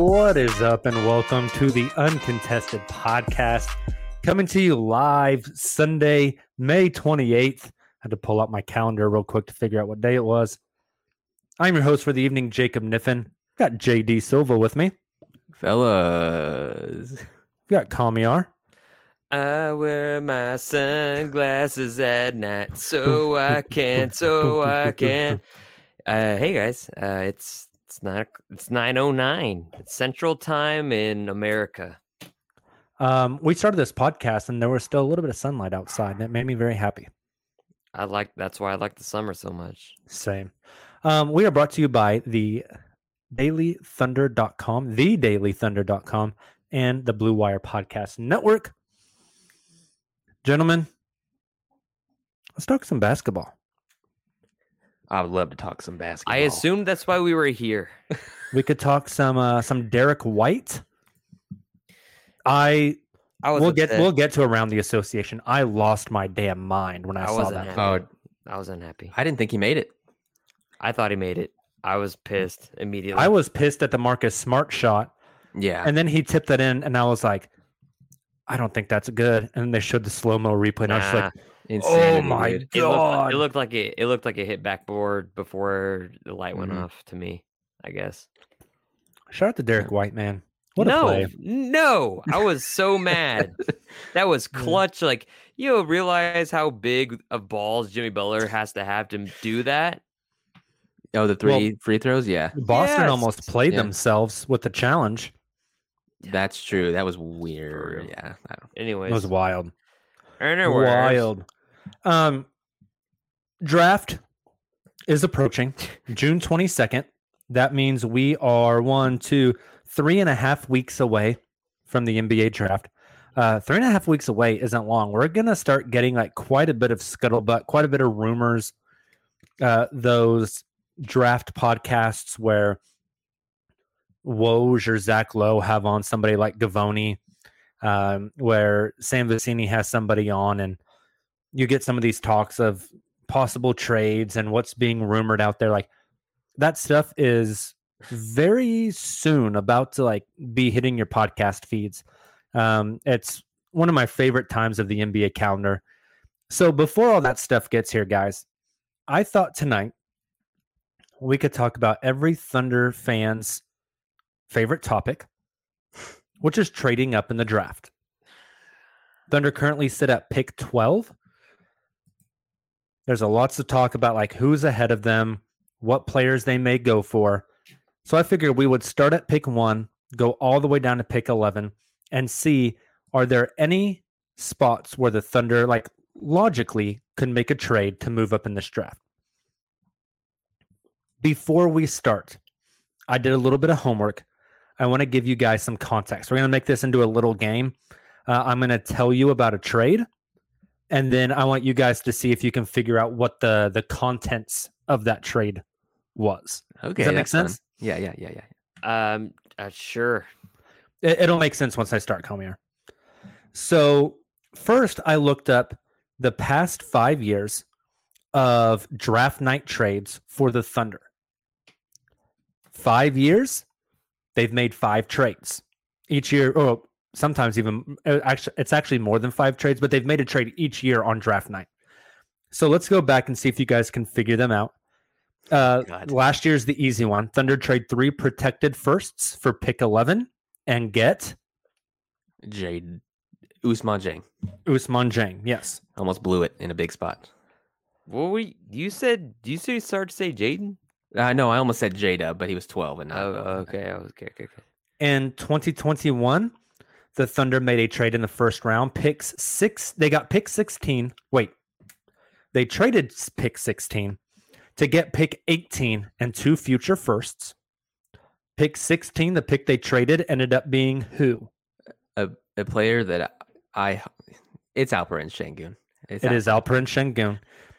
What is up, and welcome to the Uncontested Podcast, coming to you live Sunday, May 28th. I had to pull out my calendar real quick to figure out what day it was. I'm your host for the evening, Jacob Niffen. Got JD Silva with me. Fellas. Got Kamiar. I wear my sunglasses at night so I can, so I can. Uh, hey guys, uh, it's it's not it's nine oh nine. It's Central Time in America. Um, we started this podcast, and there was still a little bit of sunlight outside, and it made me very happy. I like that's why I like the summer so much. Same. Um, we are brought to you by the dailythunder.com, the dailythunder.com, and the Blue Wire Podcast Network. Gentlemen, let's talk some basketball. I would love to talk some basketball. I assumed that's why we were here. We could talk some uh, some Derrick White. I I was we'll get we'll get to around the association. I lost my damn mind when I, I saw wasn't that. happy. Oh, I was unhappy. I didn't think he made it. I thought he made it. I was pissed immediately. I was pissed at the Marcus Smart shot, Yeah. and then he tipped that in, and I was like, I don't think that's good. And then they showed the slow mo replay, and I was like, Insanity, my dude. It looked, like, God. it looked like it. It looked like it hit backboard before the light went Mhm. off. To me, I guess. shout out to Derrick White, man. What no, a play! no, I was so mad. That was clutch. Like you realize how big of balls Jimmy Butler has to have to do that. Oh, the three free throws? Yeah. Boston Yes. almost played Yeah. themselves with the challenge. That's true. That was weird. Yeah. I don't, Anyways, It was wild. anyways, Wild. Um, draft is approaching June 22nd. That means we are one, two, three and a half weeks away from the NBA draft. Uh, three and a half weeks away isn't long. We're gonna start getting like quite a bit of scuttlebutt, quite a bit of rumors. Uh, those draft podcasts where Woj or Zach Lowe have on somebody like Givony, um, where Sam Vecenie has somebody on, and you get some of these talks of possible trades and what's being rumored out there. Like that stuff is very soon about to like be hitting your podcast feeds. Um, it's one of my favorite times of the NBA calendar. So before all that stuff gets here, guys, I thought tonight we could talk about every Thunder fan's favorite topic, which is trading up in the draft. Thunder currently sit at pick 12. There's a lots to talk about, like who's ahead of them, what players they may go for. So I figured we would start at pick one, go all the way down to pick 11, and see are there any spots where the Thunder, like logically, could make a trade to move up in this draft? before we start, I did a little bit of homework. I want to give you guys some context. We're going to make this into a little game. Uh, I'm going to tell you about a trade, and then I want you guys to see if you can figure out what the the contents of that trade was. Okay, does that make that's fun. sense? Yeah, yeah, yeah, yeah. Um, uh, sure. It, it'll make sense once I start, Kamiar. So first, I looked up the past five years of draft night trades for the Thunder. Five years, they've made five trades each year. Or sometimes even uh, actually, it's actually more than five trades, but they've made a trade each year on draft night. So let's go back and see if you guys can figure them out. Uh, God. last year's the easy one. Thunder trade three protected firsts for pick eleven and get Jade Ousmane Dieng Ousmane Dieng. Yes. almost blew it in a big spot. What were you, you said? You say start to say Jaden? Uh, no, I almost said Jada, but he was 12 and not. Oh, okay. Okay. Okay. Okay. In 2021, the Thunder made a trade in the first round. Picks six. They got pick 16. Wait. They traded pick 16 to get pick 18 and two future firsts. Pick 16, the pick they traded, ended up being who? A, a player that I. It's Alperen Şengün. It's It is Alperen Şengün.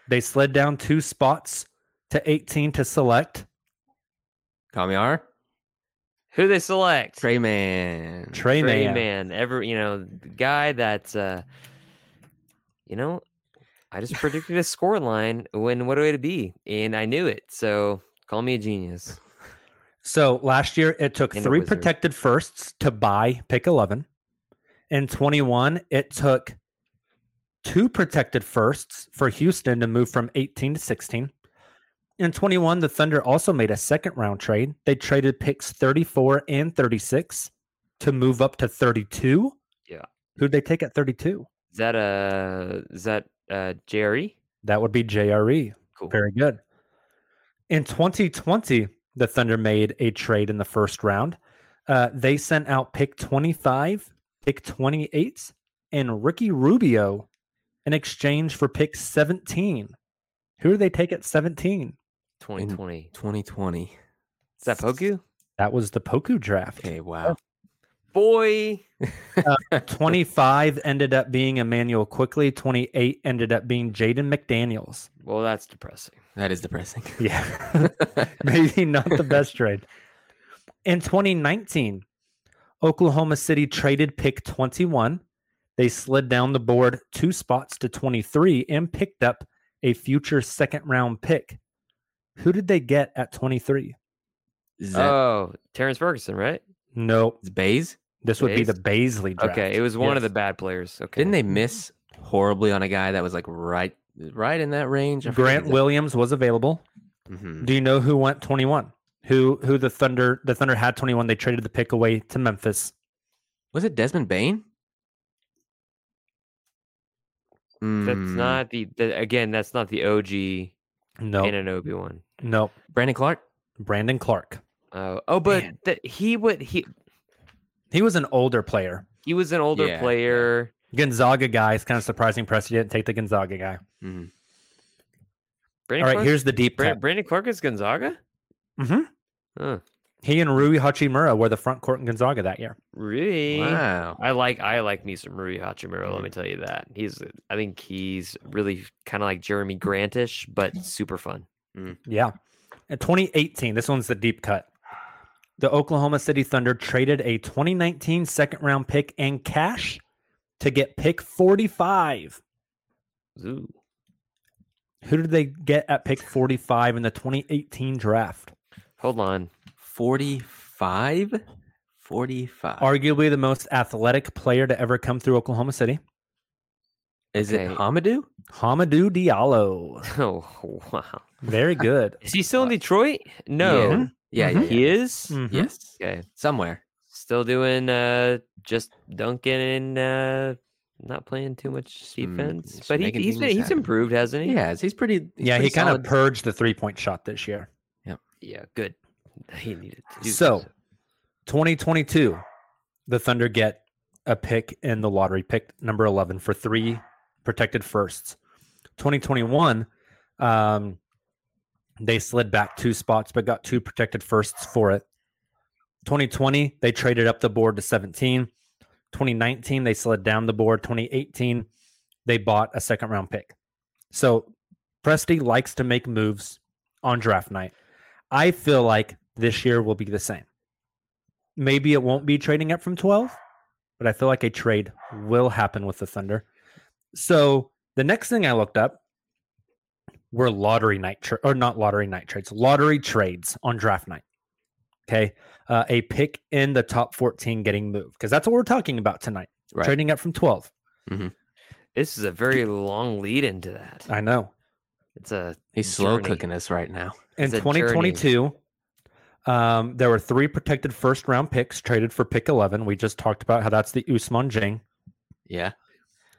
They slid down two spots to 18 to select Kamiar. Who they select? Tre Mann. Trey, Tre Mann. man. Ever you know the guy that's uh, you know, I just predicted a score line when what way to be, and I knew it. So call me a genius. So last year it took And three protected firsts to buy pick 11. In 21, it took two protected firsts for Houston to move from 18 to 16. In 21, the Thunder also made a second round trade. They traded picks 34 and 36 to move up to 32. Yeah. Who'd they take at 32? Is that uh is that uh Jerry? That would be JRE. Cool. Very good. In 2020, the Thunder made a trade in the first round. Uh, they sent out pick 25, pick 28, and Ricky Rubio in exchange for pick 17. Who do they take at 17? 2020. 2020. Is that Poku? That was the Poku draft. Okay, wow. Oh, boy. Uh, 25 ended up being Immanuel Quickley. 28 ended up being Jaden McDaniels. Well, that's depressing. That is depressing. Yeah. Maybe not the best trade. In 2019, Oklahoma City traded pick 21. They slid down the board two spots to 23 and picked up a future second round pick. Who did they get at 23? That Oh, Terrence Ferguson, right? No, It's Bays? This would be the Bazley draft. Okay, it was one of the Yes. bad players. Okay. Didn't they miss horribly on a guy that was like right right in that range? Grant Williams was available. hmm Do you know who went 21? Who who the Thunder the Thunder had 21. They traded the pick away to Memphis. Was it Desmond Bane? That's Mm, not the, the again. That's not the OG No. Anunoby one. No. Brandon Clarke. Brandon Clarke. Oh, oh, but Man. he would he He was an older player. he was an older Yeah, yeah. player. Gonzaga guy. It's kind of surprising. Press you didn't take the Gonzaga guy. Mhm. Brandon All right, Clarke? here's the deep Bra- cut. Brandon Clarke is Gonzaga. hmm Huh. He and Rui Hachimura were the front court in Gonzaga that year. Really? Wow. I like I like me some Rui Hachimura. Let me tell you that he's I think he's really kind of like Jeremy Grantish, but super fun. Mm. Yeah. In 2018, this one's the deep cut. The Oklahoma City Thunder traded a 2019 second round pick and cash to get pick 45. Ooh. Who did they get at pick 45 in the 2018 draft? Hold on. 45? 45. Arguably the most athletic player to ever come through Oklahoma City. Is it okay. Hamidou? Hamidou Diallo. Oh wow. Very good. Is he still in Detroit? No. Yeah, yeah, Mhm. He is? Mhm. Yes. Okay. Somewhere. Still doing uh just dunking and uh not playing too much defense. just But he, he's been, he's improved, hasn't he? He has. He's pretty. he's yeah, he kind of purged the three point shot this year. Yeah, yeah, good. He needed to do So, 2022, the Thunder get a pick in the lottery, pick number 11 for three protected firsts. 2021, um, They slid back two spots, but got two protected firsts for it. 2020, they traded up the board to 17. 2019, they slid down the board. 2018, they bought a second round pick. So Presti likes to make moves on draft night. I feel like this year will be the same. Maybe it won't be trading up from 12, but I feel like a trade will happen with the Thunder. So the next thing I looked up were lottery night tra- or not lottery night trades, lottery trades on draft night. Okay. Uh, a pick in the top 14 getting moved because that's what we're talking about tonight. Right. Trading up from 12. This is a very long lead into that. I know. It's a He's slow cooking us right now. In It's a journey. 2022, um, there were three protected first round picks traded for pick 11. We just talked about how that's the Ousmane Dieng. Yeah.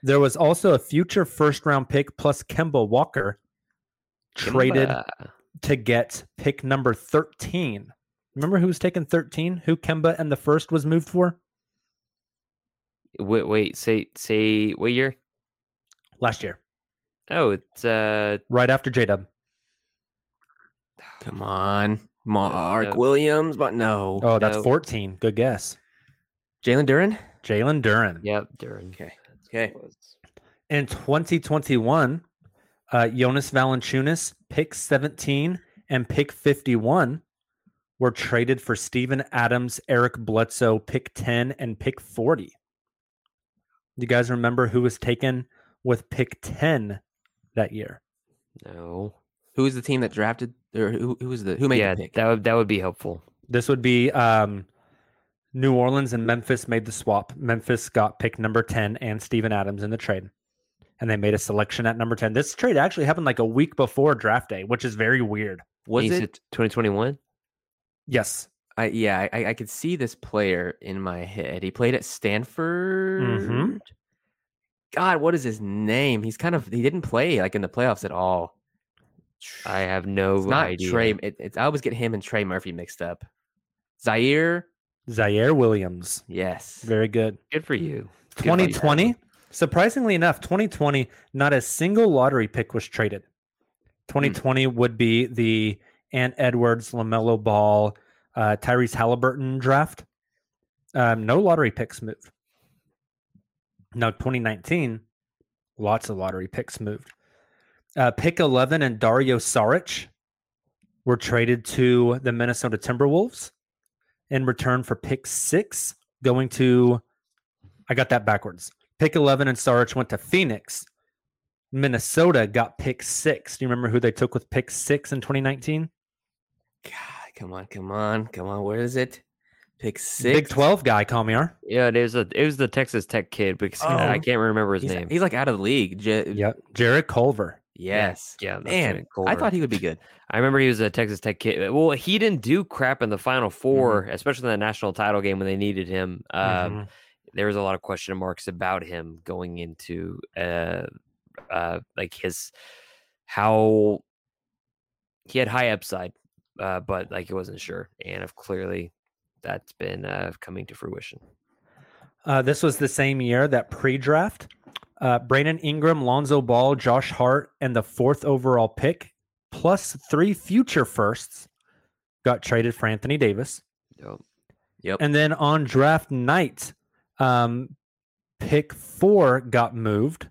There was also a future first round pick plus Kemba Walker traded Kemba. to get pick number 13. Remember who was taken 13? Who Kemba and the first was moved for Wait, wait, say say what year? last year, Oh, it's uh right after J Dub. Come on. Mark no. Williams, but no. Oh, that's No. 14. Good guess. Jalen Duren? Jalen Duren. yep, Duren. Okay. Okay. In 2021, uh, Jonas Valanciunas, pick 17 and pick 51 were traded for Steven Adams, Eric Bledsoe, pick 10 and pick 40. You guys remember who was taken with pick 10 that year? No. Who was the team that drafted or who, who was the who made yeah, the pick? that would that would be helpful. This would be um, New Orleans and Memphis made the swap. Memphis got pick number 10 and Steven Adams in the trade. And they made a selection at number 10. This trade actually happened like a week before draft day, which is very weird. was it? 2021? Yes. I yeah, I, I could see this player in my head. He played at Stanford. Mm-hmm. God, what is his name? He's kind of he didn't play like in the playoffs at all. I have no It's not idea. Trey. It, I always get him and Trey Murphy mixed up. Zaire, Ziaire Williams. yes. Very good. Good for you. Good for you. 2020, surprisingly enough, 2020, not a single lottery pick was traded. 2020 would be the Ant Edwards, LaMelo Ball, uh, Tyrese Halliburton draft. Um, no lottery picks moved. Now, 2019, lots of lottery picks moved. Uh, pick 11 and Dario Saric were traded to the Minnesota Timberwolves in return for pick six, going to I got that backwards. Pick 11 and Saric went to Phoenix. Minnesota got pick six. Do you remember who they took with pick six in 2019? God, come on, come on, come on. Where is it? Pick six. Big 12 guy, Kamiar. Yeah, it was a it was the Texas Tech kid because I Oh. can't remember his He's, name. he's like out of the league. J- Yep. Jarrett Culver. Yes. yeah, Man, I thought he would be good. I remember he was a Texas Tech kid. Well, he didn't do crap in the Final 4 especially in the national title game when they needed him. Um, Mhm. There was a lot of question marks about him going into uh, uh, like his how he had high upside, uh, but like he wasn't sure, and if clearly that's been uh, coming to fruition. Uh, this was the same year that pre-draft, uh, Brandon Ingram, Lonzo Ball, Josh Hart, and the fourth overall pick, plus three future firsts, got traded for Anthony Davis. Yep. Yep. And then on draft night, um, pick four got moved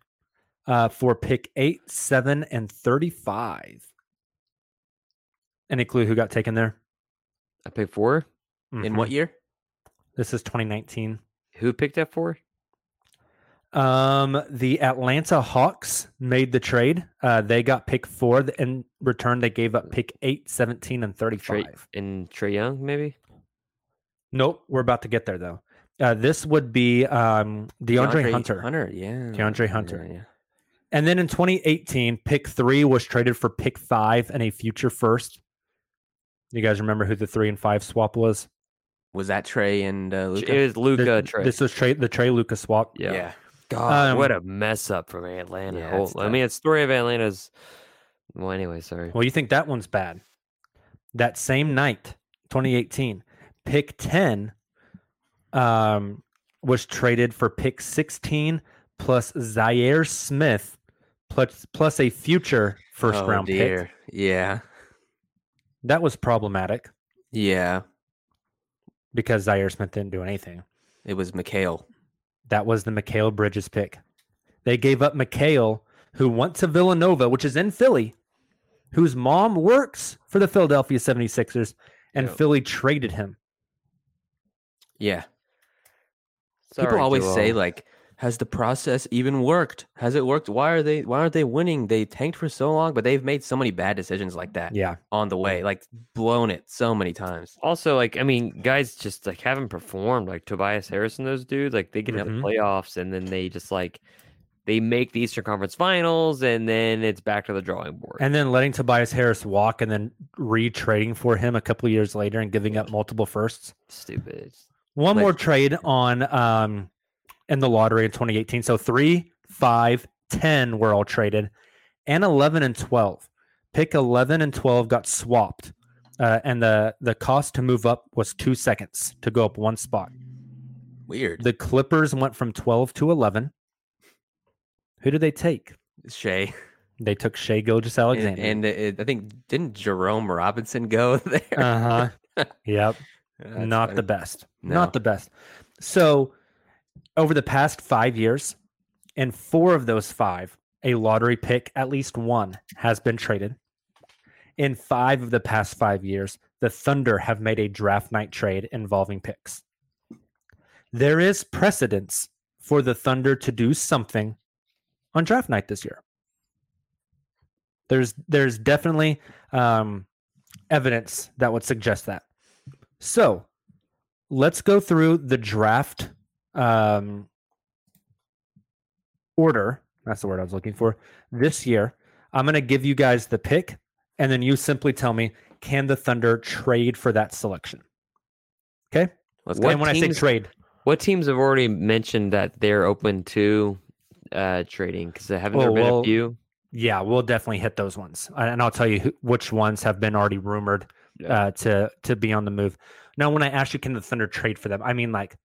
uh, for pick eight, seven, and 35. Any clue who got taken there? I picked four. In Mhm. what year? This is 2019. Who picked that four? Um, the Atlanta Hawks made the trade. Uh, they got pick four. In return, they gave up pick eight, 17, and 35. Trae and Trae Young, maybe. Nope, we're about to get there though. Uh, this would be um, DeAndre, Hunter. Hunter, yeah. DeAndre Hunter. Yeah, yeah. And then in 2018, pick three was traded for pick five and a future first. You guys remember who the three and five swap was? Was that Trae and uh, Luka? It was Luka Th- Trae. This was Trae, the Trae Luka swap. Yeah. yeah. God, Um, what a mess up from Atlanta. Yeah, Oh, I mean, it's story of Atlanta's. Well, anyway, sorry. Well, you think that one's bad? That same night, 2018, pick 10 um, was traded for pick 16 plus Zhaire Smith plus plus a future first oh, round pick. Yeah. That was problematic Yeah, because Zhaire Smith didn't do anything. it was McHale. That was the Mikal Bridges pick. They gave up Mikal, who went to Villanova, which is in Philly, whose mom works for the Philadelphia 76ers, and Yep. Philly traded him. Yeah. Sorry, People always say like, has the process even worked? Has it worked? Why are they why aren't they winning? They tanked for so long, but they've made so many bad decisions like that Yeah. on the way, like blown it so many times. Also, like, I mean, guys just like haven't performed. Like Tobias Harris and those dudes, like they get to Mhm. the playoffs and then they just like they make the Eastern Conference Finals and then it's back to the drawing board. And then letting Tobias Harris walk and then retrading for him a couple of years later and giving up multiple firsts. Stupid. One more trade on um in the lottery in 2018. So three, five, 10 were all traded, and 11 and 12. Pick 11 and 12 got swapped, uh, and the the cost to move up was two seconds to go up one spot. Weird. The Clippers went from 12 to 11. Who did they take? Shai. They took Shai Gilgeous And, Alexander. and it, I think didn't Jerome Robinson go there? uh huh. Yep. That's not funny. the best. No. Not the best. So, over the past five years, in four of those five, a lottery pick, at least one, has been traded. In five of the past five years, the Thunder have made a draft night trade involving picks. There is precedence for the Thunder to do something on draft night this year. There's there's definitely um, evidence that would suggest that. So let's go through the draft um, order. That's the word I was looking for. This year, I'm going to give you guys the pick, and then you simply tell me can the Thunder trade for that selection? Okay. Let's What go. and when I say trade, What teams have already mentioned that they're open to uh trading? Because haven't there Oh, been well, a few? yeah, we'll definitely hit those ones, and I'll tell you who, which ones have been already rumored Yeah. uh, to to be on the move. Now, when I ask you, can the Thunder trade for them? I mean, like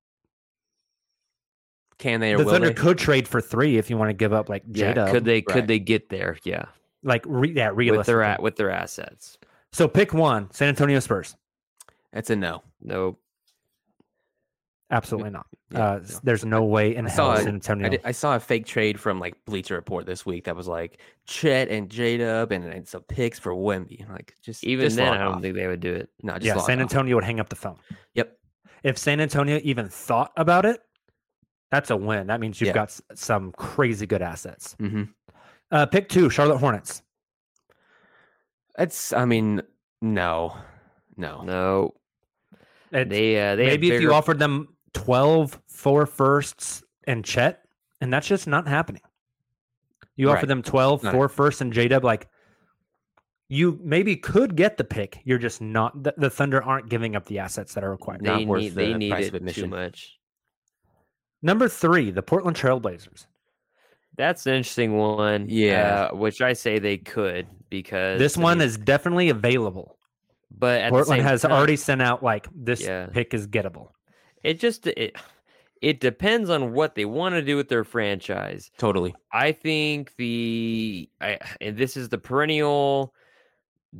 Can they or the will Thunder they? could trade for three if you want to give up like Yeah, could they could they get there? Yeah, like re- yeah, with their at with their assets. So pick one, San Antonio Spurs. That's a no. No, Absolutely not. Yeah, uh, s- There's no way in I hell saw, San Antonio. I, did- I saw a fake trade from like Bleacher Report this week that was like Chet and J Dub and, and some picks for Wemby. Like just even just then, I don't off. think they would do it. no. Just yeah, log San off. Antonio would hang up the phone. Yep. If San Antonio even thought about it, that's a win. That means you've Yeah. got s- some crazy good assets. hmm Uh, pick two, Charlotte Hornets. It's. I mean, no, no. No, It's- they uh, they have maybe if you offered them 12 four firsts and Chet, and that's just not happening. You offer them 12 Not four firsts and J Dub, like you maybe could get the pick. You're just not the, the Thunder aren't giving up the assets that are required. Not they worth need they the need price it of too admission. much. Number three, the Portland Trailblazers. That's an interesting one. Yeah. uh, which I say they could because This I one mean, is definitely available. But at the Portland same has time, already sent out like this Yeah. pick is gettable. It just it it depends on what they want to do with their franchise. Totally. I think the I and this is the perennial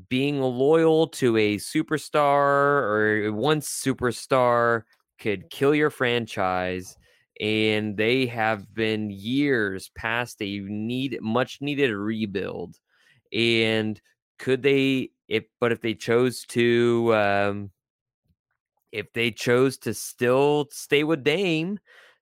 being loyal to a superstar or one superstar could kill your franchise and they have been years past a need much needed rebuild and could they if but if they chose to um if they chose to still stay with Dame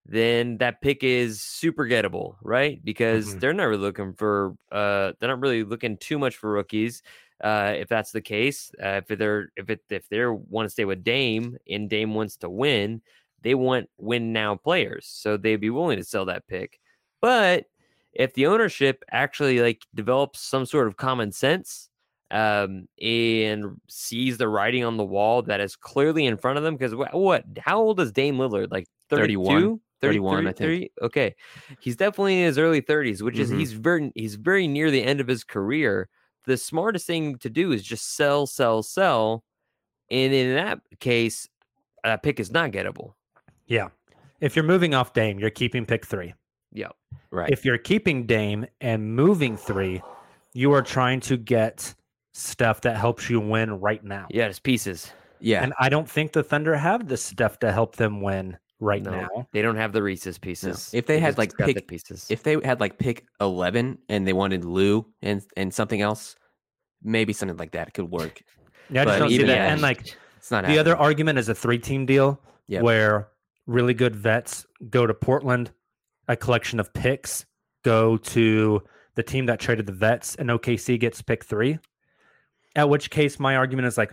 then that pick is super gettable, right? Because Mhm. they're not really looking for uh they're not really looking too much for rookies. Uh if that's the case, uh, if they're if it if they want to stay with Dame and Dame wants to win, they want win now players. So they'd be willing to sell that pick. But if the ownership actually like develops some sort of common sense um and sees the writing on the wall that is clearly in front of them because what, what how old is Dame Lillard like 31. 32 31, I think. okay he's definitely in his early 30s which is Mhm. he's very he's very near the end of his career the smartest thing to do is just sell sell sell and in that case that pick is not gettable Yeah. If you're moving off Dame, you're keeping pick three. yeah Right. If you're keeping Dame and moving three, you are trying to get stuff that helps you win right now. Yeah, it's pieces. Yeah, And I don't think the Thunder have the stuff to help them win right No, now. They don't have the Reese's pieces. If they had, like, got the pick- pieces. if they had like pick eleven and they wanted Lou and and something else, maybe something like that could work. Yeah, I just But don't see even that. then, And like It's not the other argument is a three team deal Yep. where really good vets go to Portland, a collection of picks go to the team that traded the vets, and OKC gets pick three. At which case, my argument is like,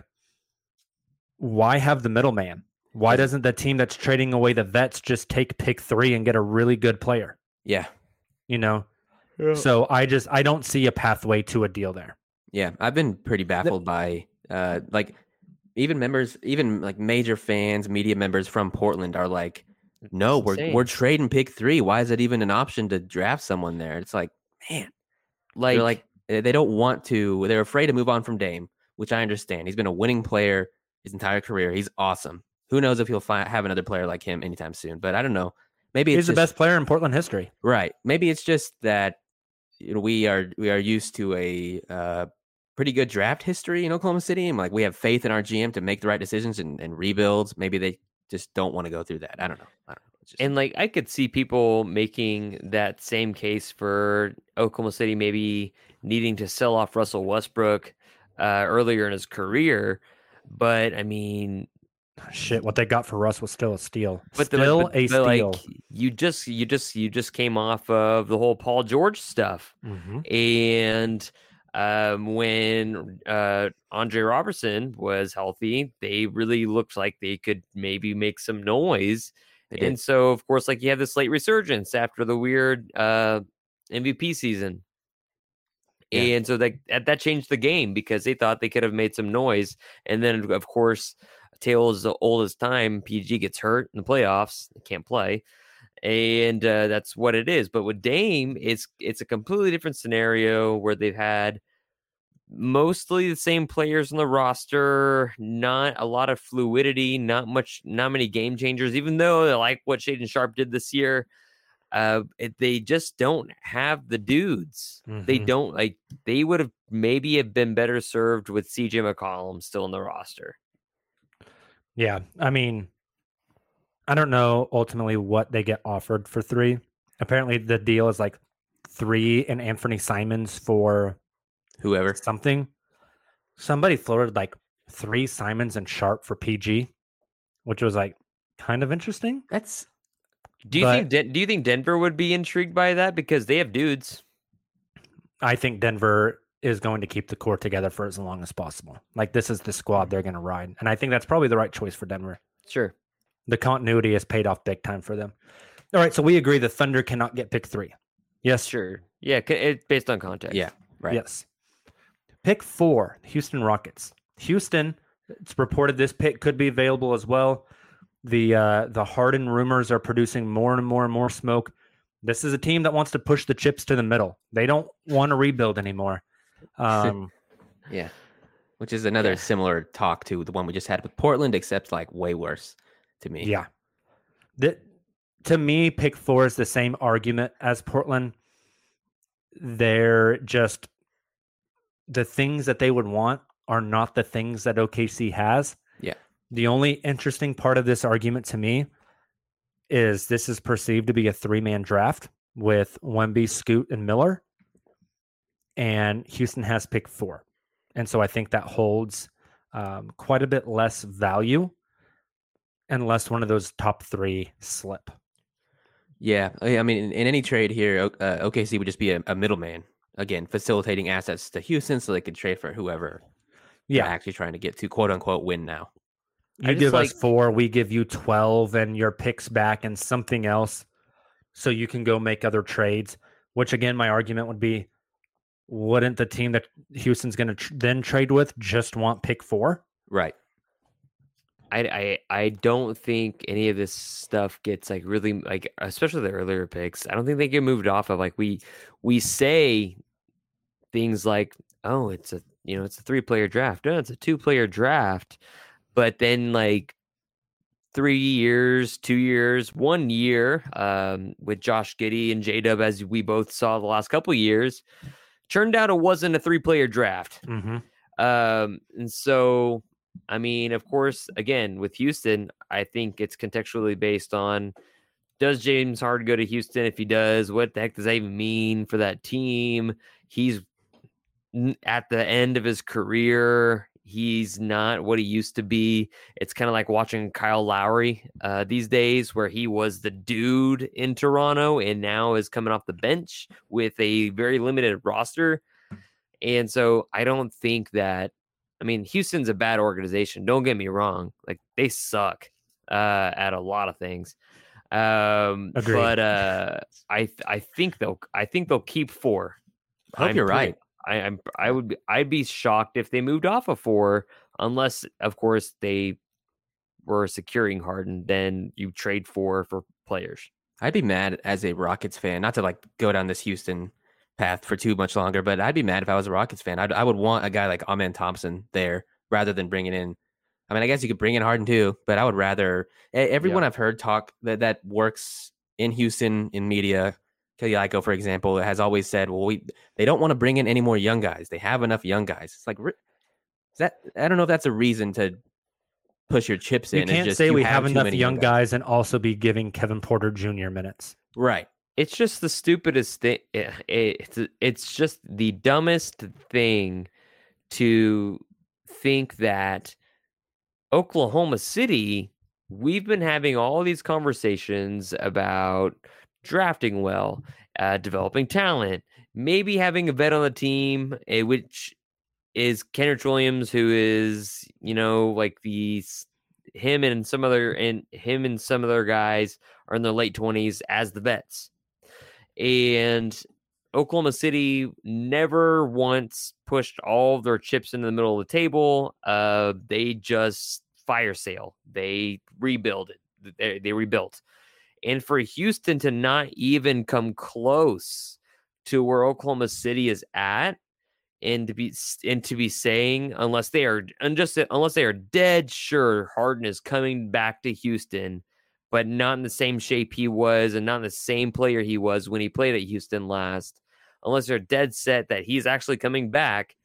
why have the middleman? Why doesn't the team that's trading away the vets just take pick three and get a really good player? Yeah, You know? So I just I don't see a pathway to a deal there. yeah. I've been pretty baffled by uh like even members, even like major fans, media members from Portland are like, no, we're we're trading pick three. Why is it even an option to draft someone there? It's like, man, like, they're like eh, they don't want to. They're afraid to move on from Dame, which I understand. He's been a winning player his entire career. He's awesome. Who knows if he'll fi- have another player like him anytime soon? But I don't know. Maybe He's it's the best player in Portland history. Right. Maybe it's just that you know we are we are used to a uh, pretty good draft history in Oklahoma City, and like we have faith in our GM to make the right decisions and, and rebuilds. Maybe they just don't want to go through that. I don't know. I don't know. Just, and like I could see people making that same case for Oklahoma City maybe needing to sell off Russell Westbrook uh, earlier in his career, but I mean, Shit, what they got for Russ was still a steal. but the- still but- a but, steal. Like, you just you just you just came off of the whole Paul George stuff, Mhm. and um, when uh, Andre Roberson was healthy, they really looked like they could maybe make some noise. And so, of course, like you have this late resurgence after the weird uh, MVP season. Yeah. And so that that that changed the game because they thought they could have made some noise. And then, of course, tale is the oldest time. PG gets hurt in the playoffs, they can't play, and uh, that's what it is. But with Dame, it's it's a completely different scenario where they've had mostly the same players on the roster, not a lot of fluidity, not much, not many game changers. Even though I like what Shaedon Sharpe did this year, uh, it, they just don't have the dudes. They Mhm. don't like. They would have maybe have been better served with CJ McCollum still in the roster. Yeah, I mean, I don't know ultimately what they get offered for three. Apparently, the deal is like three and Anfernee Simons for Whoever. something. Somebody floated like three Simons and Sharpe for PG, which was like kind of interesting. That's Do you But- think? Do you think Denver would be intrigued by that because they have dudes? I think Denver is going to keep the core together for as long as possible. Like this is the squad mm-hmm. they're going to ride, and I think that's probably the right choice for Denver. Sure. The continuity has paid off big time for them. All right, so we agree the Thunder cannot get pick three. Yes, Sure. Yeah. c- It, based on context. yeah. Right. Yes. Pick four, Houston Rockets. Houston, it's reported this pick could be available as well. The uh, the Harden rumors are producing more and more and more smoke. This is a team that wants to push the chips to the middle. They don't want to rebuild anymore. Um, Yeah. Which is another Yeah. similar talk to the one we just had with Portland, except like way worse to me. yeah. That to me, pick four is the same argument as Portland. They're just the things that they would want are not the things that OKC has. Yeah. The only interesting part of this argument to me is this is perceived to be a three man draft with Wemby, Scoot, and Miller. And Houston has pick four. And so I think that holds um, quite a bit less value unless one of those top three slip. Yeah, I mean, in, in any trade here, uh, OKC would just be a, a middleman again, facilitating assets to Houston so they could trade for whoever. they're Yeah. actually trying to get to quote unquote win now. You give us four, we give you 12 and your picks back and something else so you can go make other trades. Which, again, my argument would be wouldn't the team that Houston's going to tr- then trade with just want pick four? Right. I, I I don't think any of this stuff gets like really like especially the earlier picks. I don't think they get moved off of like we we say things like oh it's a you know it's a three player draft no it's a two player draft but then like three years two years one year um with Josh Giddey and J Dub as we both saw the last couple years turned out it wasn't a three player draft Mm-hmm. Um, and so, I mean, of course, again with Houston, I think it's contextually based on does James Harden go to Houston? If he does, what the heck does that even mean for that team? He's at the end of his career. He's not what he used to be. It's kind of like watching Kyle Lowry uh, these days, where he was the dude in Toronto and now is coming off the bench with a very limited roster. And so I don't think that, I mean, Houston's a bad organization. Don't get me wrong. Like they suck uh, at a lot of things. Um, Agreed. but uh, I I think they'll I think they'll keep four. I hope I'm you're pretty- right. I, I'm I would be, I'd be shocked if they moved off of four, unless of course they were securing Harden. Then you trade four for players. I'd be mad as a Rockets fan, not to like go down this Houston path for too much longer, but I'd be mad if I was a Rockets fan. I'd, I would want a guy like Amen Thompson there rather than bringing in. I mean, I guess you could bring in Harden too, but I would rather everyone I've heard talk that that works in Houston in media. Kelly Iko, for example, has always said, "Well, we they don't want to bring in any more young guys. They have enough young guys." It's like is that I don't know if that's a reason to push your chips You in. It's can't just say you we have too enough young guys and also be giving Kevin Porter Jr. minutes. right? It's just the stupidest thing. It's it's just the dumbest thing to think that Oklahoma City. We've been having all these conversations about drafting well, uh, developing talent, maybe having a vet on the team, eh, which is Kenrich Williams, who is you know like the him and some other and him and some other guys are in their late twenties as the vets, and Oklahoma City never once pushed all their chips into the middle of the table. Uh, they just fire sale. They rebuild it. They, they rebuilt. And for Houston to not even come close to where Oklahoma City is at, and to be and to be saying unless they are and just unless they are dead sure Harden is coming back to Houston, but not in the same shape he was and not the same player he was when he played at Houston last. Unless they're dead set that he's actually coming back,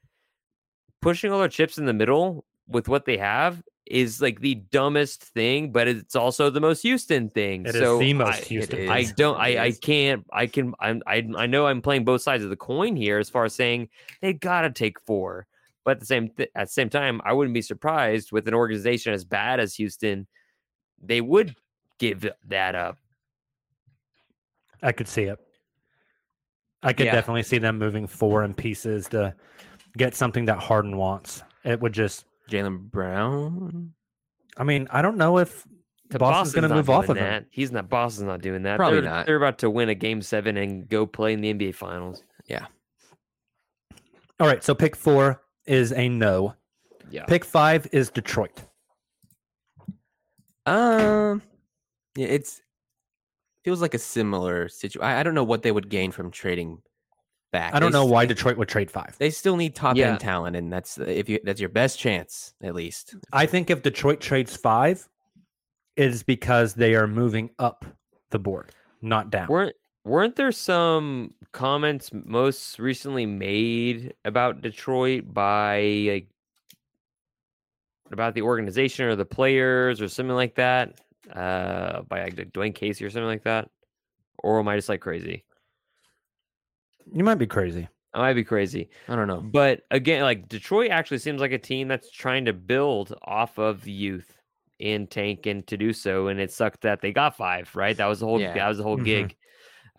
pushing all their chips in the middle with what they have is like the dumbest thing, but it's also the most Houston thing. It is so the most I- Houston I don't. I, I can't. I can. I'm, I I know I'm playing both sides of the coin here as far as saying they gotta take four, but at the same th- at the same time, I wouldn't be surprised with an organization as bad as Houston, they would give that up. I could see it. I could Yeah. definitely see them moving four in pieces to get something that Harden wants. It would just, Jaylen Brown. I mean, I don't know if To Boston's going to move off doing of him. that. He's not. Boston's not doing that. Probably they're, not. They're about to win a game seven and go play in the NBA Finals. Yeah. All right, so pick four is a no. Yeah. Pick five is Detroit. Um, yeah, it's feels like a similar situation. I, I don't know what they would gain from trading back. I don't They know why Detroit would trade five. They still need top Yeah. end talent, and that's if you that's your best chance at least. I think if Detroit trades five, it is because they are moving up the board, not down. weren't weren't there some comments most recently made about Detroit by like about the organization or the players or something like that uh by like Dwane Casey or something like that or am I just like crazy You might be crazy. I might be crazy I don't know. but again like Detroit actually seems like a team that's trying to build off of youth and tank and to do so and it sucked that they got five right that was the whole Yeah. that was the whole Mhm. gig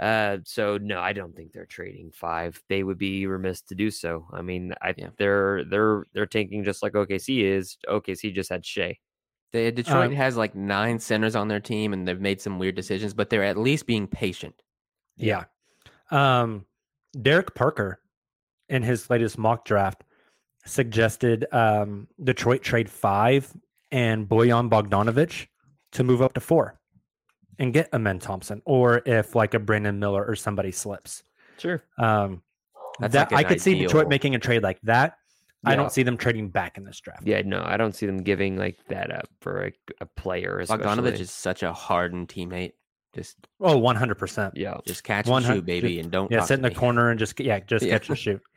uh so no i don't think they're trading five they would be remiss to do so i mean i Yeah. they're they're they're tanking just like okc is okc just had Shai. They, Detroit Um, has like nine centers on their team, and they've made some weird decisions, but they're at least being patient. Yeah. Um, Derek Parker, in his latest mock draft, suggested um, Detroit trade five and Bojan Bogdanovich to move up to four and get Amen Thompson, or if like a Brandon Miller or somebody slips. sure Um, That's that like I could see Detroit making a trade like that. I don't see them trading back in this draft. yeah no i don't see them giving like that up for a, a player Bogdanovich especially. is such a hardened teammate. Just Oh, 100%. yeah just catch One and shoot, baby, and don't Yeah, talk sit in to the me. corner and just yeah, just Yeah. catch and shoot.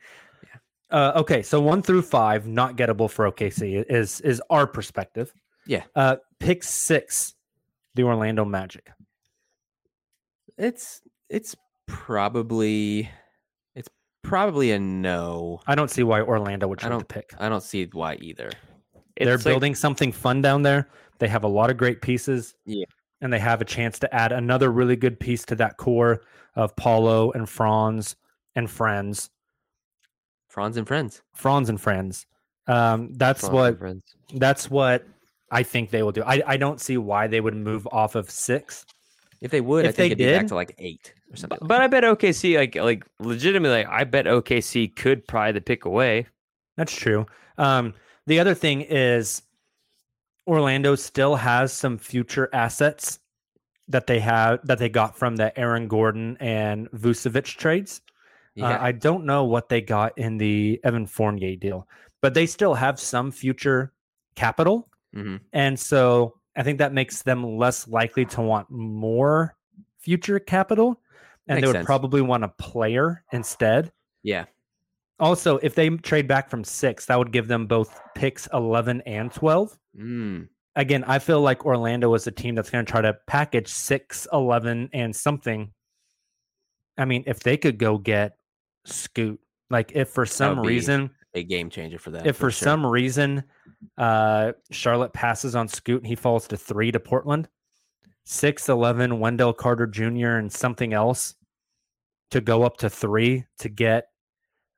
Uh, okay, so one through five, not gettable for OKC is is our perspective. Yeah. Uh, pick six, the Orlando Magic. It's it's probably it's probably a no. I don't see why Orlando would I try to don't pick. I don't see why either. They're It's like- building something fun down there. They have a lot of great pieces. Yeah. And they have a chance to add another really good piece to that core of Paolo and Franz and friends. Franz and friends. Franz and friends. Um, that's Franz and what friends. that's what I think they will do. I, I don't see why they would move off of six. If they would, I If they think it'd be back to like eight or something. But, but I bet OKC like like legitimately I bet OKC could pry the pick away. That's true. Um, the other thing is Orlando still has some future assets that they have that they got from the Aaron Gordon and Vucevic trades. Uh, I don't know what they got in the Evan Fournier deal, but they still have some future capital. hmm And so I think that makes them less likely to want more future capital. And Makes they would sense. probably want a player instead. yeah. Also, if they trade back from six, that would give them both picks 11 and 12. Mm. Again, I feel like Orlando is a team that's going to try to package six, 11, and something. I mean, if they could go get Scoot, like if for some reason, A game changer for them. if for sure. some reason uh Charlotte passes on Scoot and he falls to three to Portland, six, 11, Wendell Carter Jr., and something else to go up to three to get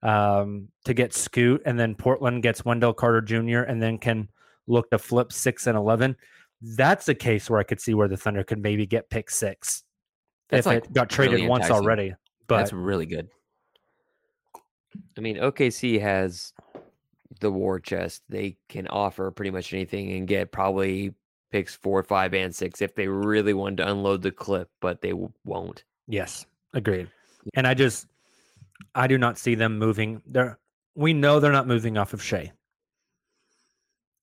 um to get Scoot, and then Portland gets Wendell Carter Jr. and then can look to flip six and eleven. That's a case where I could see where the Thunder could maybe get pick six That's if like it got traded really once enticing. already. But that's really good. I mean OKC has the war chest. They can offer pretty much anything and get probably picks four, five, and six if they really wanted to unload the clip, but they won't. Yes, agreed. And I just, I do not see them moving. They're, we know they're not moving off of Shai.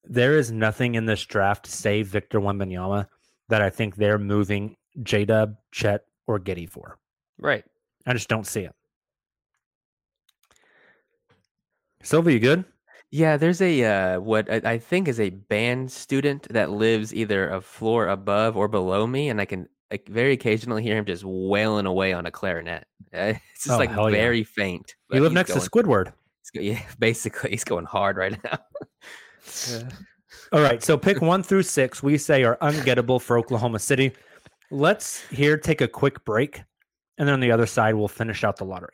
There is nothing in this draft save Victor Wembanyama that I think they're moving J Dub, Chet, or Giddey for. Right. I just don't see it. Silva, you good? Yeah, there's a uh, what I, I think is a band student that lives either a floor above or below me, and I can like, very occasionally hear him just wailing away on a clarinet. Uh, It's just Oh, like hell yeah. very faint. You live he's next going- to Squidward. he's go- Yeah, basically, he's going hard right now. All right, so pick one through six we say are ungettable for Oklahoma City. Let's here take a quick break, and then on the other side we'll finish out the lottery.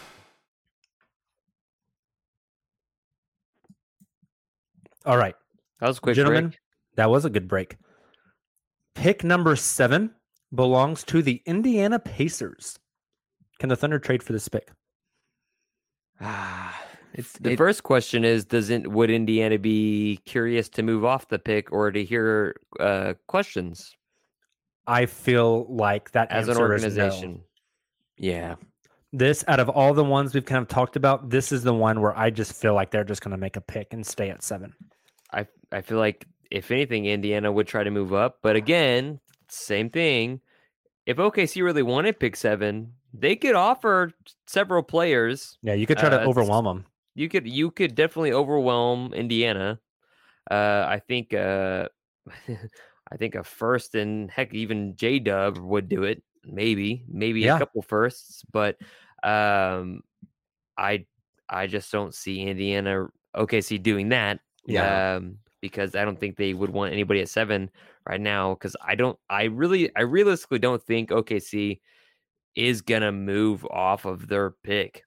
All right, That was a quick, gentlemen, break. that was a good break. Pick number seven belongs to the Indiana Pacers. Can the Thunder trade for this pick? Ah, it's The it- first question is: Doesn't would Indiana be curious to move off the pick or to hear uh, questions I feel like that as an answer is no. organization? yeah. This, out of all the ones we've kind of talked about, this is the one where I just feel like they're just going to make a pick and stay at seven. I I feel like if anything, Indiana would try to move up. But again, same thing. If OKC really wanted pick seven, they could offer several players. Yeah, you could try to Uh, overwhelm them. You could you could definitely overwhelm Indiana. Uh, I think uh, I think a first and heck even J Dub would do it. Maybe maybe Yeah. a couple firsts, but um, I I just don't see Indiana OKC doing that. Yeah. Um, because I don't think they would want anybody at seven right now. Because I don't, I really, I realistically don't think OKC is gonna move off of their pick.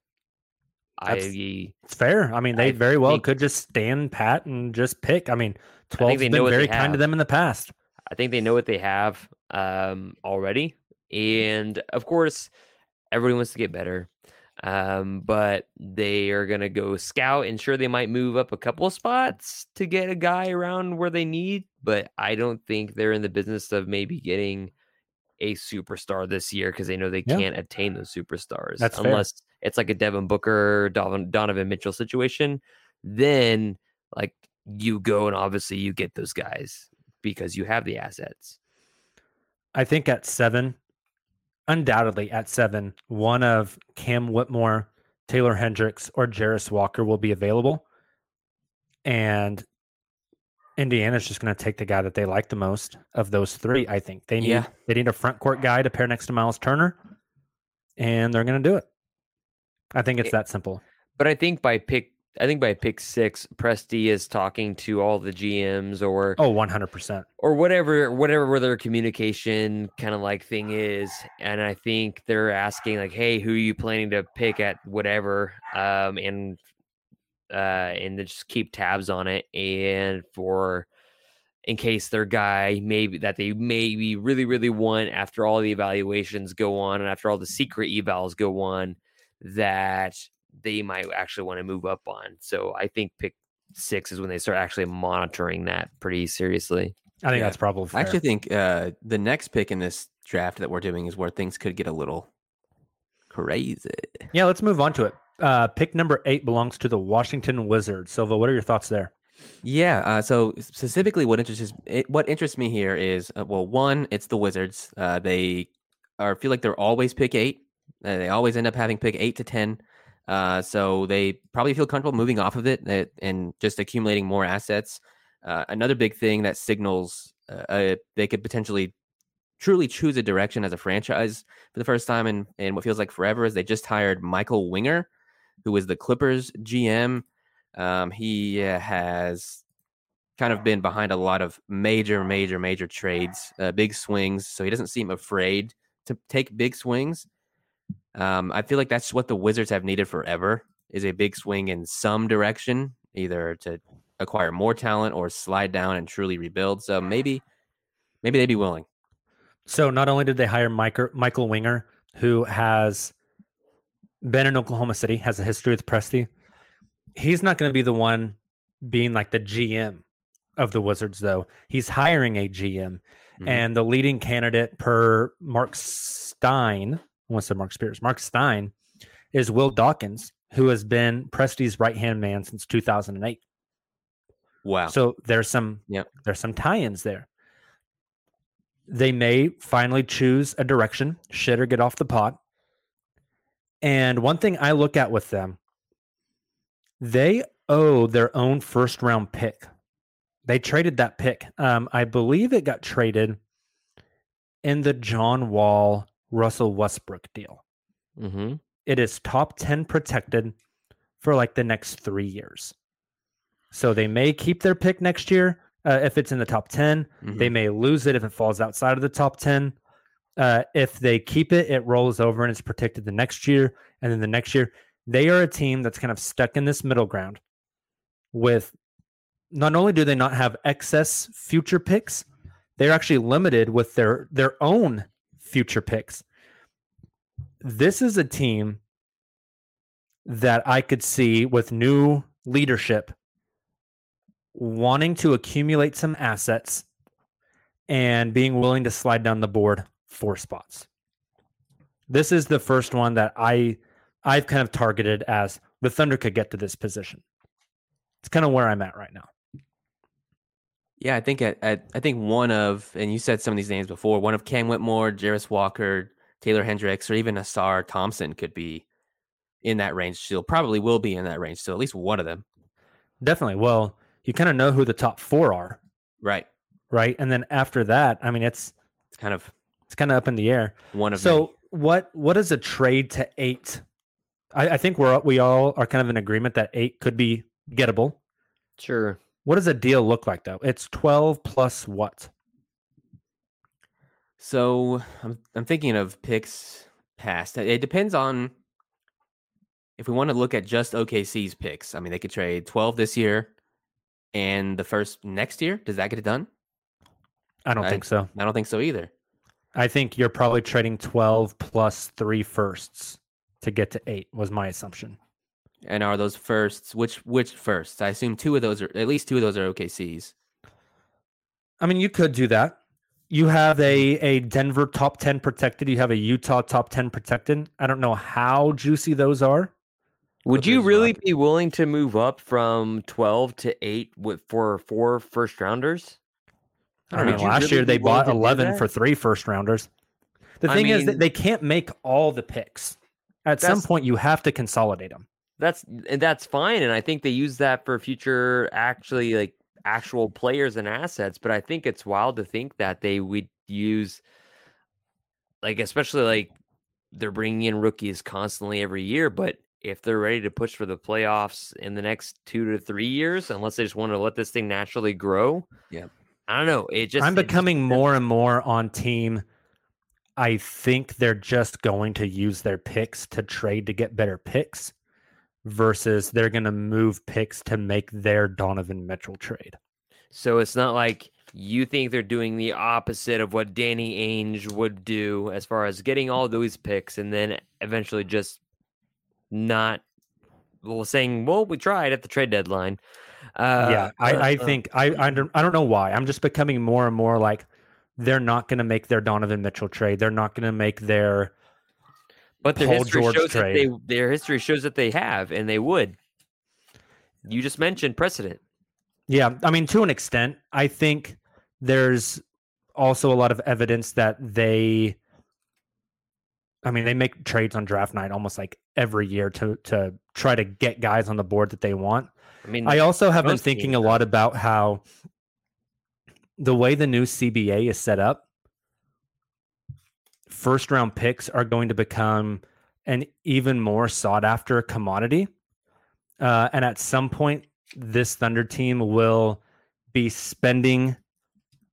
That's- I It's fair. I mean, they I very well think- could just stand pat and just pick. I mean, twelve been know very kind to them in the past. I think they know what they have um, already, and of course, everybody wants to get better. Um, but they are gonna go scout, and sure, they might move up a couple of spots to get a guy around where they need. But I don't think they're in the business of maybe getting a superstar this year because they know they Yeah. can't attain those superstars That's fair. unless it's like a Devin Booker, Donovan, Donovan Mitchell situation. Then, like you go and obviously you get those guys because you have the assets. I think at seven, undoubtedly at seven, one of Cam Whitmore, Taylor Hendricks, or Jarace Walker will be available. And Indiana's just going to take the guy that they like the most of those three. I think they need Yeah. they need a front court guy to pair next to Miles Turner, and they're going to do it. I think it's It- that simple. But I think by pick, I think by pick six, Presti is talking to all the GMs or Oh, 100%. or whatever whatever their communication kind of like thing is. And i think they're asking like hey who are you planning to pick at whatever? Um and uh and they just keep tabs on it. And for in case their guy maybe that they maybe really really want after all the evaluations go on and after all the secret evals go on that they might actually want to move up on so i think pick six is when they start actually monitoring that pretty seriously I think Yeah. that's probably I actually think uh, the next pick in this draft that we're doing is where things could get a little crazy. yeah, let's move on to it. Uh, pick number eight belongs to the Washington Wizards. Silva, what are your thoughts there? Yeah. Uh, so specifically, what interests it, what interests me here is uh, well, one, it's the Wizards. Uh, they are feel like they're always pick eight. Uh, they always end up having pick eight to ten. Uh, so they probably feel comfortable moving off of it uh, and just accumulating more assets. Uh, another big thing that signals uh, they could potentially truly choose a direction as a franchise for the first time in, in what feels like forever is they just hired Michael Winger, who is the Clippers GM. Um, he uh, has kind of been behind a lot of major, major, major trades, uh, big swings. So he doesn't seem afraid to take big swings. Um, I feel like that's what the Wizards have needed forever is a big swing in some direction, either to acquire more talent or slide down and truly rebuild. So maybe, maybe they'd be willing. So not only did they hire Michael, Michael Winger, who has been in Oklahoma City, has a history with Presti, he's not going to be the one being like the GM of the Wizards, though. He's hiring a GM, Mhm. and the leading candidate per Mark Stein, To say Mark Spears, Mark Stein, is Will Dawkins, who has been Presti's right hand man since 2008. Wow. So there's some Yep. there's some tie-ins there. They may finally choose a direction, shit or get off the pot. And one thing I look at with them, they owe their own first round pick. They traded that pick. Um, I believe it got traded in the John Wall Russell Westbrook deal. Mm-hmm. it is top 10 protected for like the next three years. So they may keep their pick next year uh, if it's in the top 10. They may lose it if it falls outside of the top 10. Uh, if they keep it, it rolls over and it's protected the next year. And then the next year, they are a team that's kind of stuck in this middle ground with not only do they not have excess future picks, they're actually limited with their their own future picks this is a team that I could see with new leadership wanting to accumulate some assets and being willing to slide down the board four spots. This is the first one that I I've kind of targeted as the Thunder could get to this position. It's kind of where I'm at right now. Yeah, I think at, at I think one of and you said some of these names before. One of Cam Whitmore, Jarace Walker, Taylor Hendricks, or even Ausar Thompson could be in that range. Still, probably will be in that range. still. at least one of them, Definitely. Well, you kind of know who the top 4 are, right? right? And then after that, I mean it's It's kind of it's kind of up in the air. one of So many. what what is a trade to eight? I, I think we're we all are kind of in agreement that eight could be gettable. Sure. What does a deal look like though? It's twelve plus what? So I'm I'm thinking of picks past. It depends on if we want to look at just OKC's picks. I mean, they could trade 12 this year and the first next year. Does that get it done? I don't I- think so. I don't think so either. I think you're probably trading twelve plus three firsts to get to eight. Was my assumption. And are those firsts which which firsts? I assume two of those are at least two of those are OKC's. I mean, you could do that. You have a a Denver top ten protected. You have a Utah top ten protected. I don't know how juicy those are. Would you really rock. be willing to move up from 12 to 8 with for four first rounders? I don't Would know. Last really year they bought 11 for three first rounders. The I thing is that they can't make all the picks. At some point, you have to consolidate them. That's and that's fine, and I think they use that for future actually like actual players and assets. But I think it's wild to think that they would use like especially like they're bringing in rookies constantly every year, but if they're ready to push for the playoffs in the next two to three years, unless they just want to let this thing naturally grow, Yeah. I don't know. It just I'm it just- becoming more and more on team. I think they're just going to use their picks to trade to get better picks versus they're going to move picks to make their Donovan Mitchell trade. So it's not like you think they're doing the opposite of what Danny Ainge would do as far as getting all those picks and then eventually just not well saying, well, we tried at the trade deadline. Uh, yeah, I, uh, I uh, think I, I don't I don't know why. I'm just becoming more and more like they're not going to make their Donovan Mitchell trade. They're not going to make their but their Paul history George shows that they their history shows that they have and they would. You just mentioned precedent. Yeah, I mean, to an extent, I think there's also a lot of evidence that they, I mean, they make trades on draft night almost like every year to to try to get guys on the board that they want. I mean, I also have been thinking a lot about how the way the new CBA is set up, first round picks are going to become an even more sought after commodity. Uh, and at some point, this Thunder team will be spending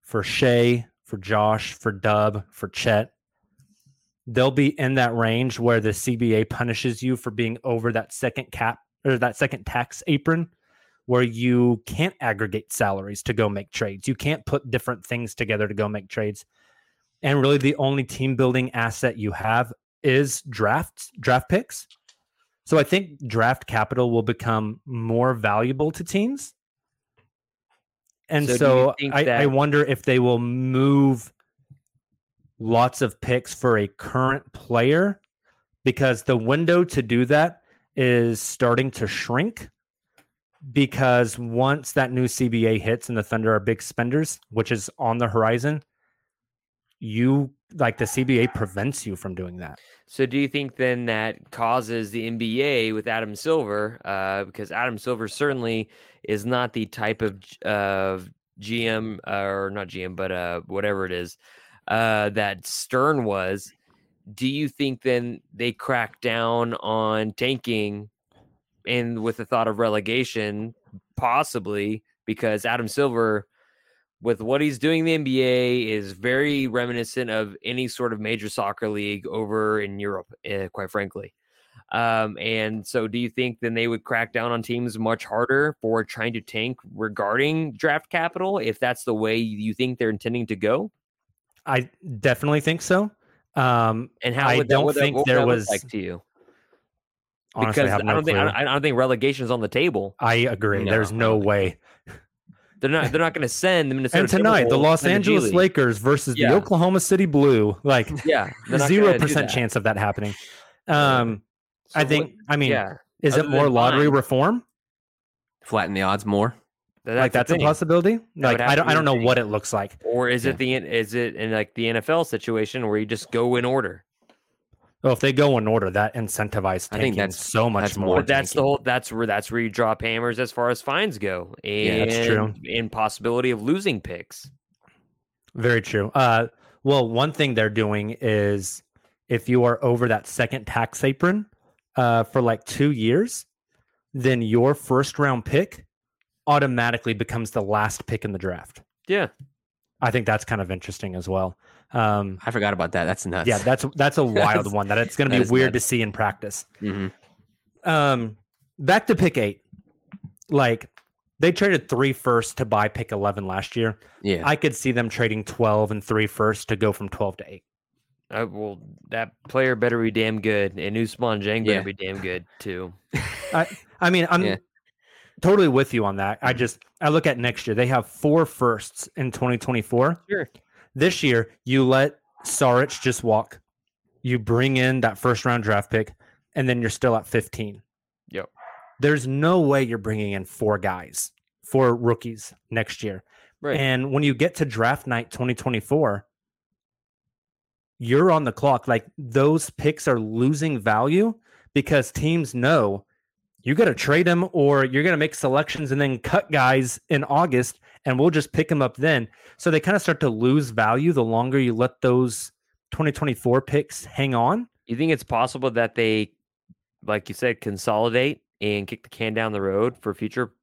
for Shai, for Josh, for Dub, for Chet. They'll be in that range where the CBA punishes you for being over that second cap or that second tax apron where you can't aggregate salaries to go make trades. You can't put different things together to go make trades. And really the only team building asset you have is draft draft picks. So I think draft capital will become more valuable to teams. And So so, I, I wonder if they will move lots of picks for a current player because the window to do that is starting to shrink because once that new CBA hits and the Thunder are big spenders, which is on the horizon, you like the CBA prevents you from doing that. So do you think then that causes the NBA with Adam Silver, uh, because Adam Silver certainly is not the type of of GM uh, or not GM, but uh, whatever it is uh, that Stern was. do you think then they crack down on tanking and with the thought of relegation, possibly because Adam Silver, with what he's doing in the NBA, is very reminiscent of any sort of major soccer league over in Europe, uh, quite frankly. Um, and so, do you think then they would crack down on teams much harder for trying to tank regarding draft capital if that's the way you think they're intending to go? I definitely think so. Um, And how I would don't that- think there that look was. like to you? honestly, I Because have I don't think. I, I don't think relegation is on the table. I agree. No, There's no don't way. They're not. They're not going to send the Minnesota. And tonight, the Los and the Angeles Lakers versus Yeah. the Oklahoma City Blue, like Yeah, they're zero percent chance of that happening. Um, So I what- think. I mean, yeah, is other it more lottery fine. reform? Flatten the odds more. That- like that's a possibility. would Like I don't. I don't know what it looks like. Or is Yeah. it the is it in like the NFL situation where you just go in order? Well, if they go in order, that incentivizes I think that's- so much that's more. more But that's the whole. That's where that's where you drop hammers as far as fines go, and Yeah, that's true. And possibility of losing picks. Very true. Uh, well, one thing they're doing is if you are over that second tax apron uh, for like two years, then your first round pick automatically becomes the last pick in the draft. Yeah, I think that's kind of interesting as well. Um, I forgot about that. That's nuts. yeah, that's that's a wild That's- one that it's going to be weird nuts. to see in practice. hmm Um, back to pick eight, like they traded three first to buy pick eleven last year. Yeah. I could see them trading twelve and three first to go from twelve to eight. uh, well, that player better be damn good, and Ousmane Dieng better Yeah. be damn good too. I, I mean, I'm Yeah. Totally with you on that. I mm-hmm. just I look at next year. They have four firsts in 2024. Sure. This year, you let Saric just walk. You bring in that first round draft pick, and then you're still at 15. Yep. There's no way you're bringing in four guys, four rookies next year. Right. And when you get to draft night 2024, you're on the clock. Like those picks are losing value because teams know you got to trade them or you're going to make selections and then cut guys in August and we'll just pick them up then. So they kind of start to lose value the longer you let those 2024 picks hang on. You think it's possible that they, like you said, consolidate and kick the can down the road for future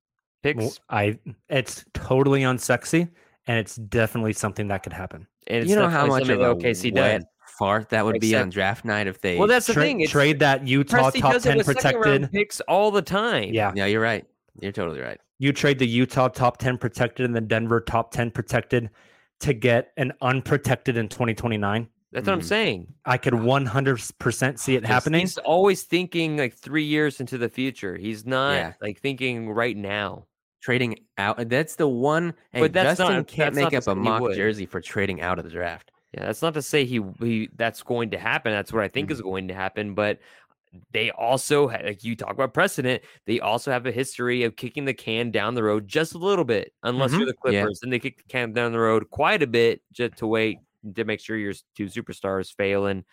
picks? Well, I it's totally unsexy and it's definitely something that could happen. and it's you know how much of something OKC wet does. Fart that would be on draft night if they. Well, that's the Tra- thing. It's, trade that Utah Presti top does it 10 with second round protected. picks all the time. Yeah. Yeah, you're right. You're totally right. you trade the Utah top 10 protected and the Denver top 10 protected to get an unprotected in 2029. that's what I'm Mhm. saying. I could 100% see it He's- happening. He's always thinking like three years into the future. He's not Yeah. like thinking right now. Trading out. That's the one. Hey, But that's Justin not- can't that's make to up a mock would. jersey for trading out of the draft. Yeah, that's not to say he he that's going to happen. That's what I think Mm-hmm. is going to happen. But they also like you talk about precedent. They also have a history of kicking the can down the road just a little bit, unless you're the Mm-hmm. Yeah. Clippers. Then they kick the can down the road quite a bit just to wait to make sure your two superstars fail. And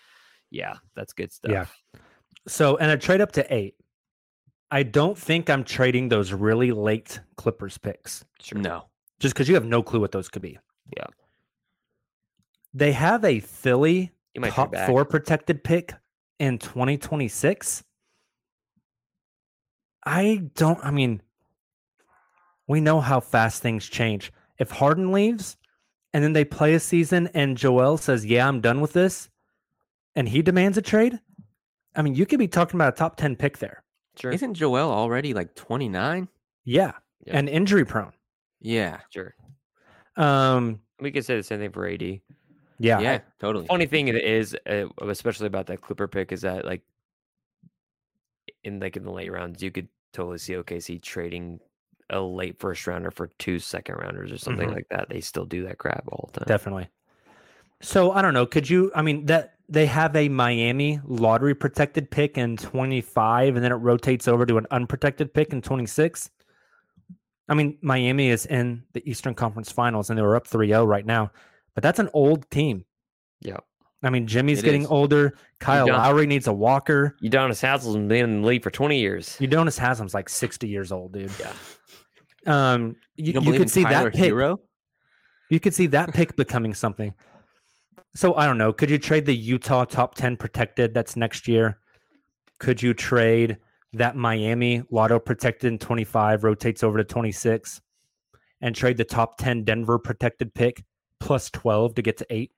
yeah, that's good stuff. Yeah. So, and a trade up to eight. I don't think I'm trading those really late Clippers picks sure. No. just because you have no clue what those could be. Yeah. They have a Philly You might trade top four protected pick in 2026. I don't, I mean, we know how fast things change. If Harden leaves and then they play a season and Joel says, Yeah, I'm done with this, and he demands a trade, I mean, you could be talking about a top 10 pick there. Sure, Isn't Joel already like 29? Yeah. Yeah. And injury prone. Yeah. sure. Um, We could say the same thing for AD. Yeah. Yeah. totally. funny thing is, uh, especially about that Clipper pick, is that like in like in the late rounds, you could totally see OKC trading a late first rounder for two second rounders or something Mhm. like that. They still do that crap all the time. Definitely. So I don't know. Could you? I mean, that they have a Miami lottery protected pick in 25, and then it rotates over to an unprotected pick in 26. I mean, Miami is in the Eastern Conference Finals, and they were up 3-0 right now. But that's an old team. Yeah. I mean, Jimmy's It getting is. older. Kyle Lowry needs a walker. Udonis Haslem's been in the league for twenty years. Udonis Haslam's like 60 years old, dude. Yeah. Um, you, You, you could see Tyler that pick. Herro? You could see that pick becoming something. So I don't know. Could you trade the Utah top 10 protected that's next year? Could you trade that Miami lotto protected in 25 rotates over to 26 and trade the top 10 Denver protected pick plus 12 to get to 8?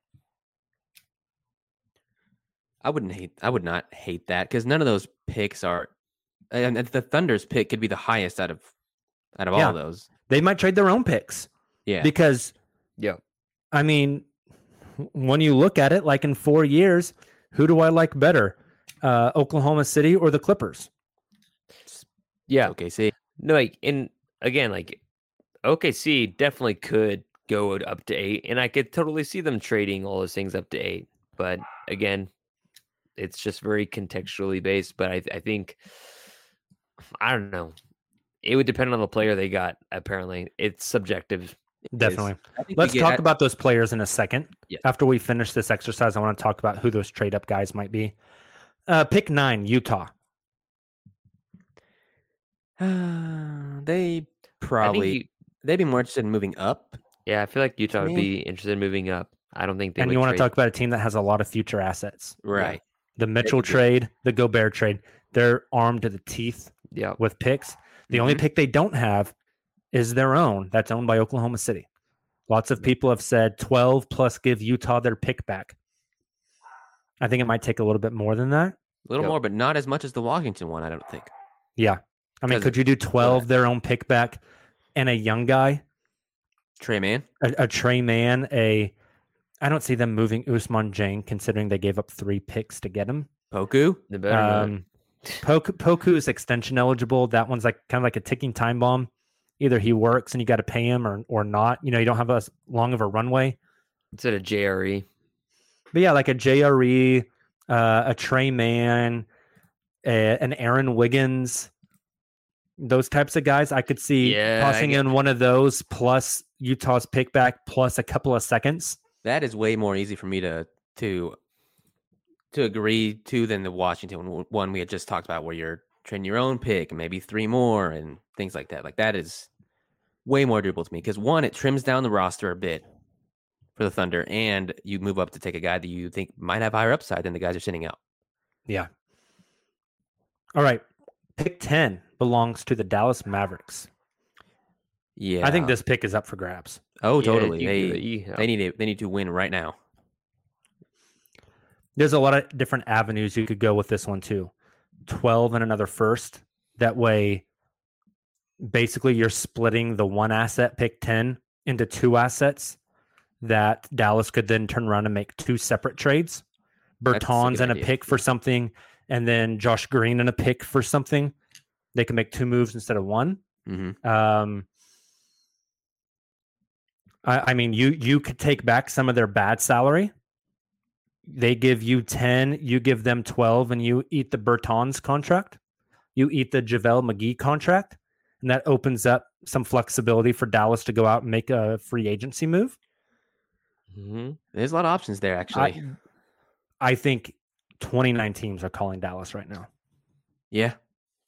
I wouldn't hate. I would not hate that because none of those picks are. And the Thunder's pick could be the highest out of out of all of those. They might trade their own picks Yeah. because Yeah. I mean, when you look at it, like in four years, who do I like better, uh, Oklahoma City or the Clippers? Yeah. Okay. See. No, like and again, like OKC definitely could go up to eight, and I could totally see them trading all those things up to eight. But again, it's just very contextually based. But I, I think I don't know. It would depend on the player they got. Apparently, it's subjective. Definitely. I think we Let's talk at- about those players in a second. Yeah. After we finish this exercise, I want to talk about who those trade up guys might be. Uh, pick nine, Utah. they probably you- they'd be more interested in moving up. Yeah, I feel like Utah would be interested in moving up. I don't think they. and would you want to talk about a team that has a lot of future assets. Right. The Mitchell trade, the Gobert trade. They're armed to the teeth Yeah. with picks. The only Mhm. pick they don't have is their own. That's owned by Oklahoma City. Lots of people have said 12 plus give Utah their pick back. I think it might take a little bit more than that. A little Yep. more, but not as much as the Washington one. I don't think. Yeah. I mean, could you do 12 their own pick back and a young guy, Tre Mann. a, a Tre Mann, a I don't see them moving Ousmane Dieng considering they gave up three picks to get him. Poku. They better not. Um, Poku, Poku is extension eligible. That one's like kind of like a ticking time bomb. Either he works and you got to pay him, or or not. You know, you don't have as long of a runway. instead of JRE. But yeah, like a JRE, uh, a Tre Mann, a, an Aaron Wiggins, those types of guys. I could see Yeah, tossing in one of those plus Utah's pick back plus a couple of seconds. That is way more easy for me to to to agree to than the Washington one- we had just talked about, where you're trading your own pick and maybe three more and things like that. Like that is way more doable to me because one, it trims down the roster a bit for the Thunder, and you move up to take a guy that you think might have higher upside than the guys you're sending out. Yeah. All right. Pick 10 belongs to the Dallas Mavericks. Yeah, I think this pick is up for grabs. Oh, Yeah, totally. you- they you- they need to they need to win right now. There's a lot of different avenues you could go with this one too. 12 and another first. That way, basically, you're splitting the one asset pick 10 into two assets that Dallas could then turn around and make two separate trades. That's a Bertans good and a idea, pick for something, and then Josh Green and a pick for something. They can make two moves instead of one. hmm Um, I, I mean, you you could take back some of their bad salary. They give you ten, you give them twelve, and you eat the Bertans contract. You eat the JaVale McGee contract, and that opens up some flexibility for Dallas to go out and make a free agency move. hmm There's a lot of options there, actually. I, I think twenty nine teams are calling Dallas right now. yeah,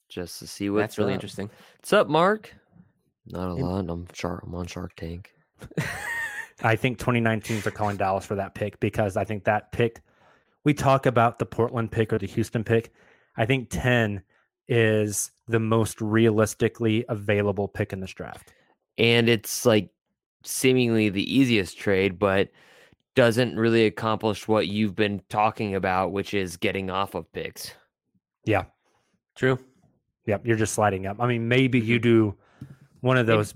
Just to see what's that's really up. interesting. What's up, Mark? Not a Hey. lot. I'm shark. I'm on Shark Tank. I think 29 teams are calling Dallas for that pick because I think that pick, we talk about the Portland pick or the Houston pick. I think 10 is the most realistically available pick in this draft. and it's like seemingly the easiest trade, but doesn't really accomplish what you've been talking about, which is getting off of picks. Yeah. True. Yep. You're just sliding up. I mean, maybe you mm-hmm. do one of Maybe- those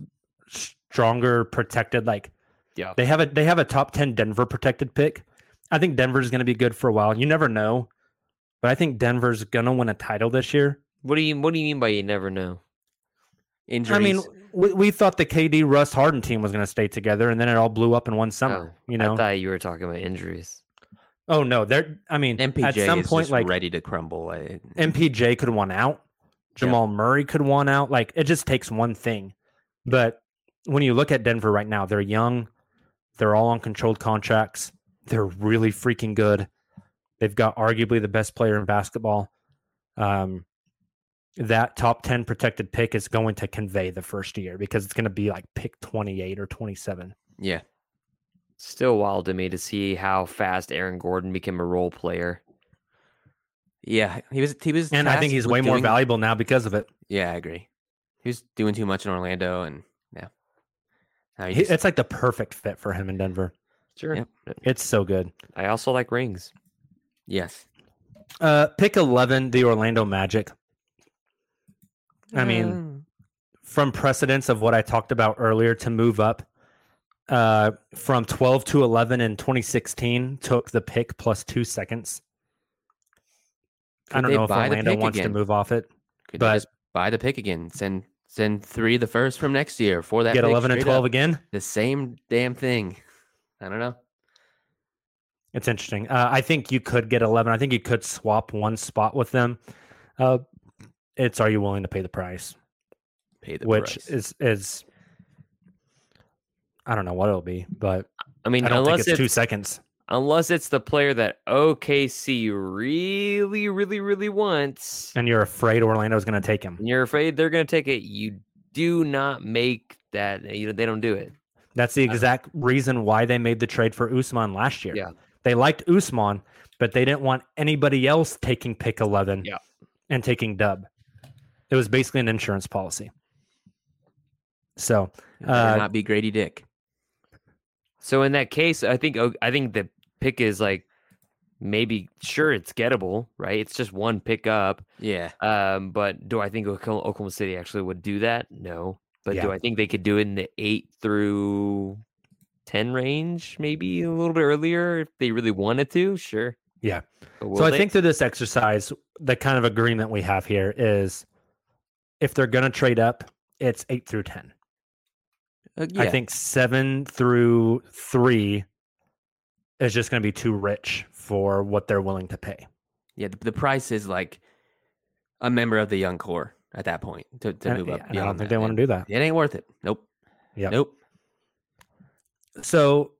stronger protected, like Yeah. they have a they have a top 10 Denver protected pick. I think Denver's going to be good for a while. You never know, but I think Denver's going to win a title this year. What do you What do you mean by you never know? Injuries. I mean, we, we thought the KD Russ Harden team was going to stay together, and then it all blew up in one oh, summer. you know? I thought you were talking about injuries. oh no, they're. I mean, MPJ at some is point, just like ready to crumble. I, MPJ could one out, Jamal Murray could one out. Like it just takes one thing. But when you look at Denver right now, they're young, they're all on controlled contracts. They're really freaking good. They've got arguably the best player in basketball. Um, that top 10 protected pick is going to convey the first year because it's going to be like pick 28 or 27. yeah, Still wild to me to see how fast Aaron Gordon became a role player. Yeah, he was. He was, And I think he's way more valuable now because of it. Yeah, I agree. He was doing too much in Orlando, and yeah, now he He- just- It's like the perfect fit for him in Denver. Sure. Yep. It's so good. I also like rings. yes. Uh, pick 11, the Orlando Magic. I mean, Mm. from precedence of what I talked about earlier to move up uh, from 12 to 11 in 2016 took the pick plus two seconds. I don't know if Orlando wants again? to move off it. Could but- they just buy the pick again? Send send three the first from next year for that. Get 11 and 12 up. again. The same damn thing. I don't know. It's interesting. Uh, I think you could get 11. I think you could swap one spot with them. Uh, it's are you willing to pay the price? Pay the Which price. is is I don't know what it'll be, but I mean, I don't unless think it's two seconds. Unless it's the player that OKC really, really, really wants, And you're afraid Orlando's going to take him. and you're afraid they're going to take it. You do not make that. You know, they don't do it. That's the exact reason why they made the trade for Ousmane last year. Yeah. They liked Ousmane, but they didn't want anybody else taking pick 11 Yeah. and taking dub. It was basically an insurance policy. So, uh, not be Gradey Dick. So in that case, I think I think the pick is like maybe sure it's gettable, right? It's just one pick up. Yeah. Um, but do I think Oklahoma City actually would do that? No. But do I think they could do it in the eight through ten range, maybe a little bit earlier if they really wanted to? Sure. yeah. So I they? think through this exercise, the kind of agreement we have here is if they're to trade up, it's eight through 10. Uh, yeah. I think seven through three is just going to be too rich for what they're willing to pay. Yeah. The, the price is like a member of the young core at that point to, to And- move up. and I don't think that, they want to do that. It ain't worth it. Nope. Yep. Nope. So,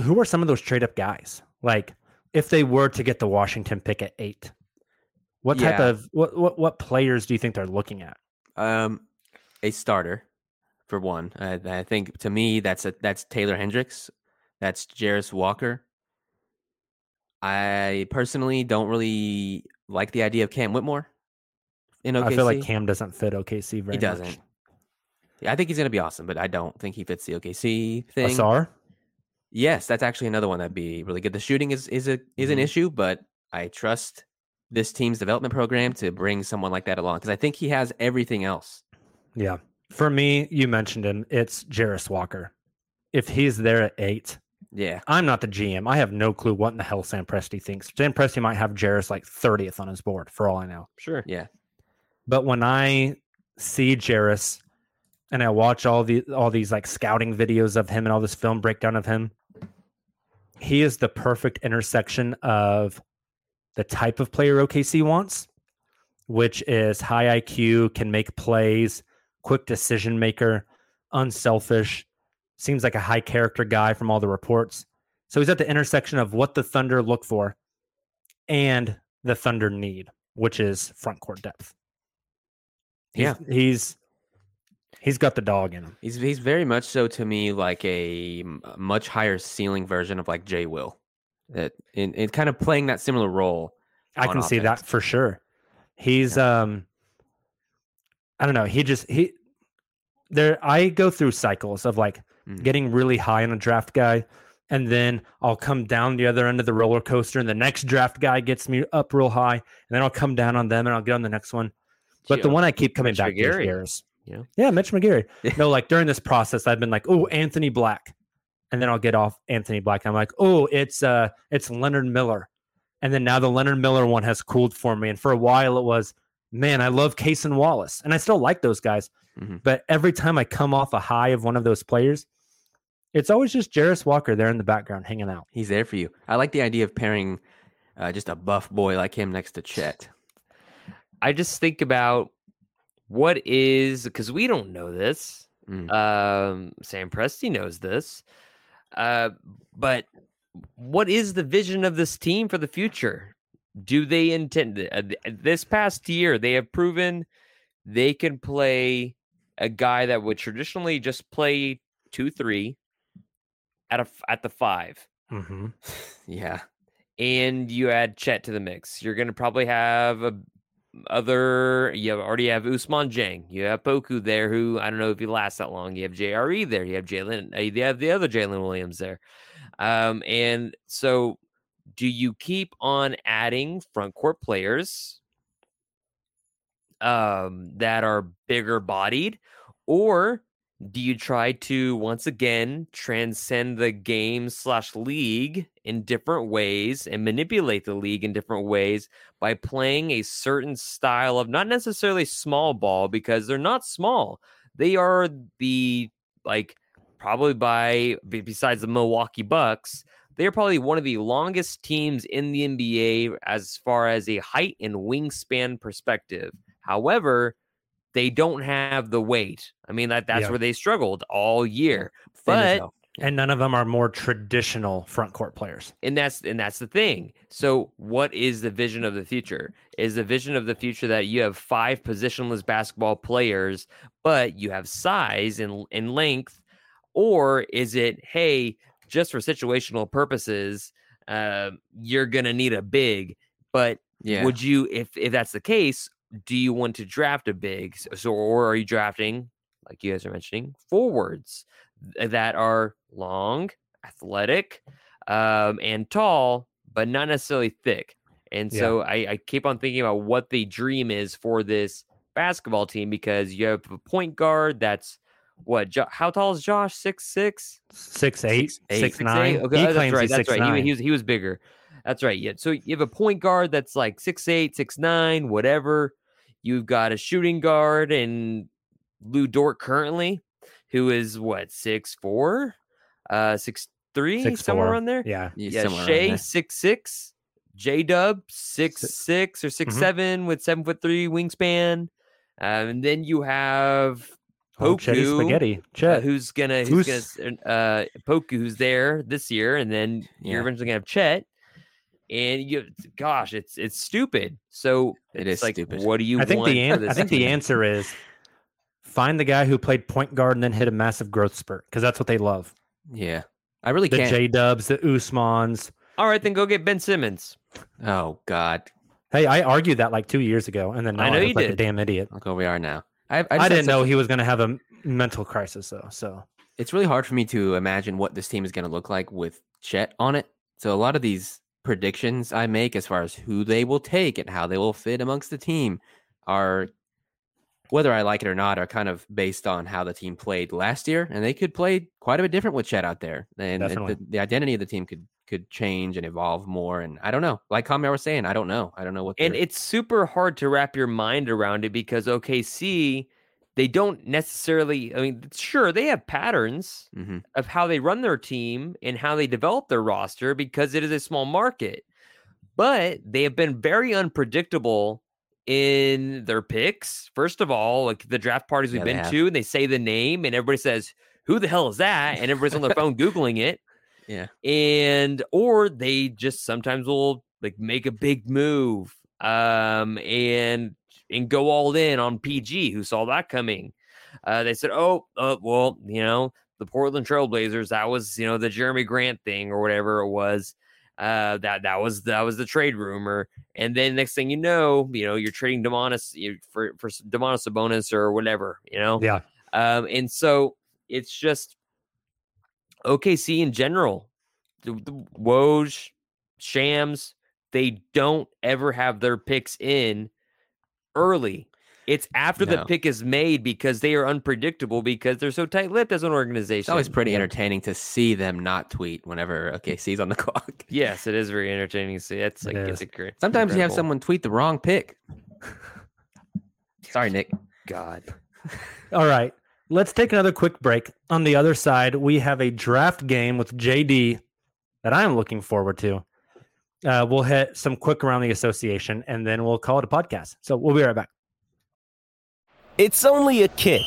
who are some of those trade up guys? Like, if they were to get the Washington pick at eight, what type Yeah. of what what what players do you think they're looking at? Um, a starter for one. I, I think to me that's a that's Taylor Hendricks. That's Jarace Walker. I personally don't really like the idea of Cam Whitmore in OKC. I feel like Cam doesn't fit OKC very much. he doesn't. much. Yeah, I think he's gonna be awesome, but I don't think he fits the OKC thing. Ausar, Yes, that's actually another one that'd be really good. The shooting is is a is an Mhm. issue, but I trust this team's development program to bring someone like that along because I think he has everything else. yeah. For me, you mentioned him. It's Jarace Walker. If he's there at eight, Yeah, I'm not the GM. I have no clue what in the hell Sam Presti thinks. Sam Presti might have Jarace like 30th on his board for all I know. sure. yeah. But when I see Jarace and I watch all the all these like scouting videos of him and all this film breakdown of him, he is the perfect intersection of the type of player OKC wants, which is high IQ, can make plays, quick decision maker, unselfish, seems like a high character guy from all the reports. So he's at the intersection of what the Thunder look for and the Thunder need, which is front court depth. He's, Yeah. he's he's got the dog in him. He's he's very much so to me like a much higher ceiling version of like Jay Will, that in, in kind of playing that similar role. I can see that for sure. He's um I don't know, he just he there I go through cycles of like Mhm. getting really high on a draft guy and then I'll come down the other end of the roller coaster and the next draft guy gets me up real high and then I'll come down on them and I'll get on the next one. But the one I keep coming Mitch back to is McGary, you? Yeah, Mitch McGary. no, like during this process, I've been like, oh, Anthony Black. And then I'll get off Anthony Black. I'm like, oh, it's uh it's Leonard Miller. And then now the Leonard Miller one has cooled for me. And for a while it was, man, I love Cason Wallace. And I still like those guys. Mhm. But every time I come off a high of one of those players, it's always just Jarace Walker there in the background hanging out. He's there for you. I like the idea of pairing uh, just a buff boy like him next to Chet. I just think about what is because we don't know this. Mm. Um, Sam Presti knows this, uh, but what is the vision of this team for the future? Do they intend uh, this past year? They have proven they can play a guy that would traditionally just play two three at a at the five, hmm Yeah. and you add Chet to the mix, you're gonna probably have a other. You have, already have Ousmane Dieng. You have Poku there, who I don't know if he lasts that long. You have JRE there. You have Jalen. uh, You have the other Jalen Williams there. Um, and so, do you keep on adding front court players um, that are bigger bodied, or do you try to once again transcend the game slash league in different ways and manipulate the league in different ways by playing a certain style of not necessarily small ball because they're not small. They are the like probably by besides the milwaukee bucks they're probably one of the longest teams in the nba as far as a height and wingspan perspective. However they don't have the weight. I mean that that's Yeah. where they struggled all year. But. And none of them are more traditional front court players. and that's and that's the thing. So what is the vision of the future? Is the vision of the future that you have five positionless basketball players, but you have size and and length, or is it hey, just for situational purposes, uh, you're gonna need a big, but Yeah. would you if if that's the case do you want to draft a big so or are you drafting like you guys are mentioning forwards that are long athletic um and tall but not necessarily thick and Yeah. so I, I keep on thinking about what the dream is for this basketball team because you have a point guard that's what jo- how tall is josh six six Six eight, eight, six Six, nine. eight? Okay, he oh, that's claims right. he's That's six right. He, nine. he was he was bigger. That's right. Yeah. So you have a point guard that's like six eight, six nine, whatever. You've got a shooting guard and Lu Dort currently, who is what six four, uh six three, Six somewhere four. around there. Yeah. Yeah, somewhere Shea there. six six, J Dub six Six- six or 6 Mhm. seven with seven foot three wingspan, um, and then you have Oh, Chetty Poku, spaghetti. uh, Chet. who's gonna who's Who's- gonna uh Poku who's there this year, and then you're eventually gonna have Chet. And you, gosh, it's it's stupid. So It it's is like, stupid. what do you I think want the for an- I this think the answer is find the guy who played point guard and then hit a massive growth spurt because that's what they love. Yeah. I really The can't. J Dubs, the Ousmanes. All right, then go get Ben Simmons. oh God. Hey, I argued that like two years ago, and then I now know look you like a damn idiot. Look where we are now. I, I, I, didn't know a- he was going to have a mental crisis though. So it's really hard for me to imagine what this team is going to look like with Chet on it. So a lot of these predictions I make as far as who they will take and how they will fit amongst the team are whether I like it or not are kind of based on how the team played last year and they could play quite a bit different with Chet out there. And the, the identity of the team could could change and evolve more and I don't know. Like Kamiar was saying, I don't know. I don't know what And it's super hard to wrap your mind around it because OKC, they don't necessarily. I mean, sure, they have patterns Mhm. of how they run their team and how they develop their roster because it is a small market, but they have been very unpredictable in their picks. First of all, like the draft parties we've Yeah, been to, and they say the name, and everybody says, "Who the hell is that?" And everybody's on their phone googling it yeah. and or they just sometimes will like make a big move um and and go all in on PG who saw that coming. Uh they said oh uh, well you know the Portland Trailblazers that was you know the Jerami Grant thing or whatever it was uh that that was that was the trade rumor. And then next thing you know you know you're trading Demonis you, for for Domantas Sabonis or whatever you know? Yeah, um, and so it's just OKC in general, the, the Woj, Shams, they don't ever have their picks in early. It's after the pick is made because they are unpredictable because they're so tight-lipped as an organization. It's always pretty entertaining to see them not tweet whenever OKC's on the clock. Yes, it is very entertaining to see. It's like is. it's incre- Sometimes you have someone tweet the wrong pick. Sorry, Nick. God. All right. Let's take another quick break. On the other side, we have a draft game with JD that I'm looking forward to. Uh, we'll hit some quick around the association and then we'll call it a podcast. So we'll be right back. It's only a kick,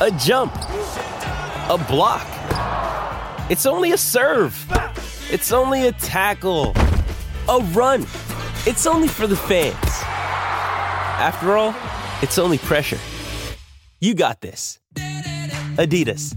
a jump, a block. It's only a serve. It's only a tackle, a run. It's only for the fans. After all, it's only pressure. You got this. Adidas.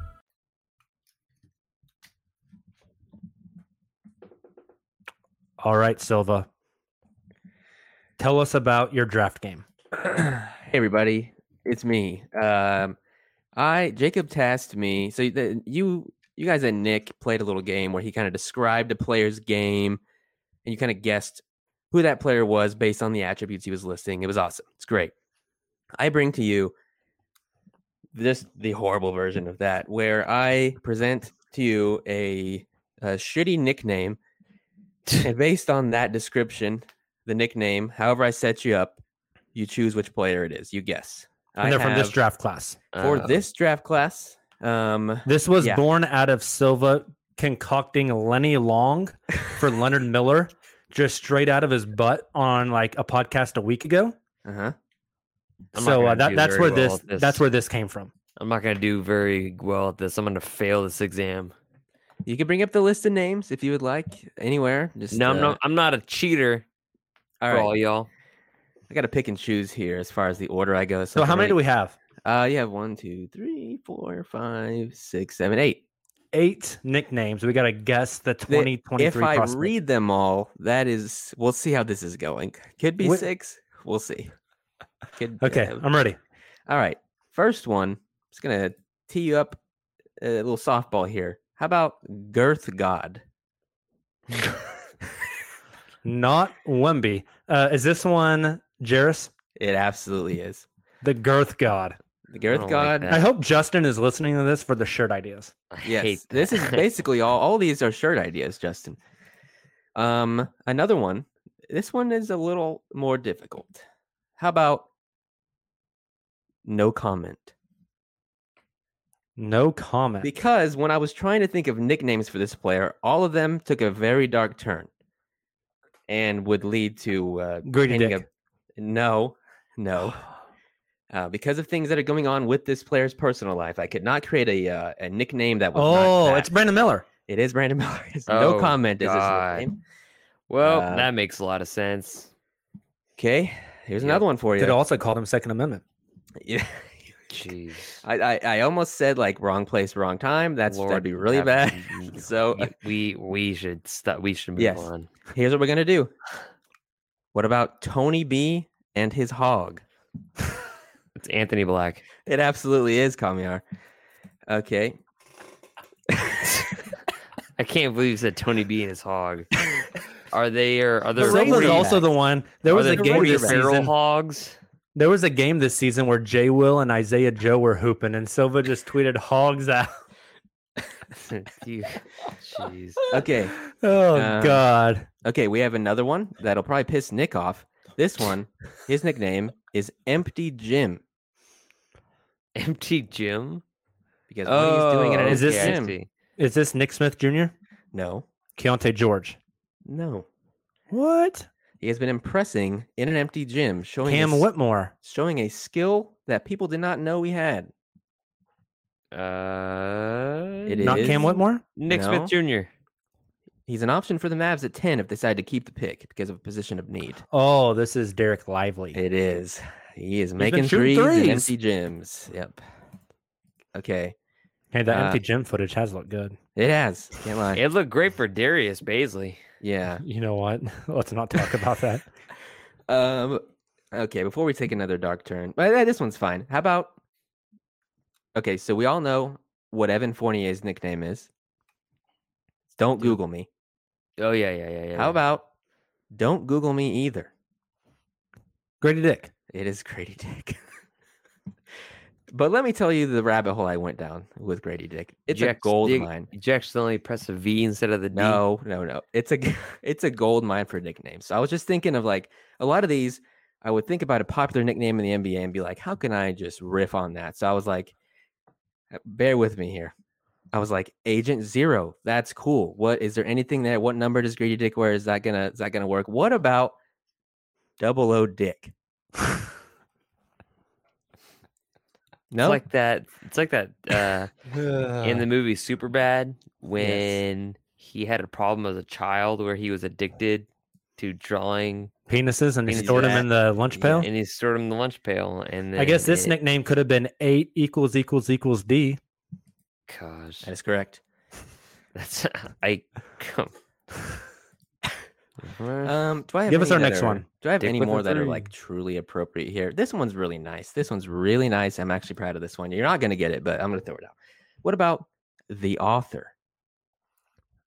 All right, Silva. Tell us about your draft game. hey everybody, it's me. Um, I Jacob tasked me. So the, you you guys and Nick played a little game where he kind of described a player's game, and you kind of guessed who that player was based on the attributes he was listing. It was awesome. It's great. I bring to you this the horrible version of that, where I present to you a, a shitty nickname, and based on that description, the nickname, however I set you up, you choose which player it is. You guess. And I they're from this draft class. for Uh, this draft class. Um, This was yeah. born out of Silva concocting Lenny Long for Leonard Miller just straight out of his butt on like a podcast a week ago. Uh huh. I'm So uh, gonna that that's where well this, this. that's where this came from. I'm not gonna do very well at this. I'm gonna fail this exam. You can bring up the list of names if you would like anywhere. Just No, I'm uh, not. I'm not a cheater. All for right. all y'all. I got to pick and choose here as far as the order I go. So I how can many do we have? Uh, you have one, two, three, four, five, six, seven, eight. Eight nicknames. We got to guess the The- 2023 If I prospect. read them all, that is, we'll see how this is going. Could be Wh- six. We'll see. Could, Okay, uh, I'm ready. All right. First one. Just gonna tee you up a little softball here. How about Girth God? Not Wemby. Uh, is this one Jarace? It absolutely is. The girth god. The Girth don't like God. I hope Justin is listening to this for the shirt ideas. I Yes, hate this is basically all. All these are shirt ideas, Justin. Um, another one. This one is a little more difficult. How about no comment? No comment. Because when I was trying to think of nicknames for this player, all of them took a very dark turn, and would lead to uh, Greedy Dick. a- no, no. Uh, because of things that are going on with this player's personal life, I could not create a uh, a nickname that was. Oh, that. it's Brandon Miller. It is Brandon Miller. It's no Oh, comment is his God. nickname. Well, Uh, that makes a lot of sense. Okay, here's Yep. another one for you. Could also call him Second Amendment. Yeah, Jeez. I, I I almost said like wrong place, wrong time. That's that'd be really have- bad. so we we should stop. We should move Yes. on. here's what we're gonna do. What about Tony B and his hog? It's Anthony Black. It absolutely is Kamiar. Okay. I can't believe you said Tony B and his hog. Are they or are there? Ray was also the one. There was a there game forty this feral season. hogs. There was a game this season where Jay Will and Isaiah Joe were hooping, and Silva just tweeted hogs out. Jeez. Okay. Oh Um, God! Okay. We have another one that'll probably piss Nick off. This one, his nickname is Empty Jim Empty Jim? because what he's doing at an Oh, Is this- gym. empty. Is this Nick Smith Jr.? No, Keyonte George? no. What? He has been impressing in an empty gym, showing Cam a, s- Whitmore? showing a skill that people did not know he had. Uh, It Not Cam Whitmore? Nick No. Smith Jr. He's an option for the Mavs at 10 if they decide to keep the pick because of a position of need. Oh, this is Dereck Lively. It is. He is been making shooting threes, in empty gyms. Yep. Okay. Hey, that Uh, empty gym footage has looked good. It has. Can't lie. It looked great for Darius Bazley. Yeah. You know what? Let's not talk about that. Um. Okay. Before we take another dark turn, but uh, this one's fine. How about? Okay, so we all know what Evan Fournier's nickname is. Don't Google me. Oh yeah, yeah, yeah, yeah. How about? Don't Google me either. Gradey Dick. It is Gradey Dick. But let me tell you the rabbit hole I went down with Gradey Dick. It's a gold you- mine. You accidentally press a V instead of the D. No, no, no. It's a it's a gold mine for nicknames. So I was just thinking of like a lot of these. I would think about a popular nickname in the NBA and be like, how can I just riff on that? So I was like, uh, bear with me here. I was like, Agent Zero. That's cool. What is there anything there? What number does Gradey Dick wear? Is that gonna is that gonna work? What about Double O Dick? No, It's like that. It's like that uh, in the movie Superbad when he had a problem as a child where he was addicted to drawing Penises and he stored them in the lunch pail. and he stored them in the lunch pail. And I guess this it- nickname could have been eight equals equals equals D. Gosh, that is correct. that's I. Come. Um, do I have Give us our next are- one. Do I have Dick any more that are like truly appropriate here? This one's really nice. This one's really nice. I'm actually proud of this one. You're not gonna get it, but I'm gonna throw it out. What about the author?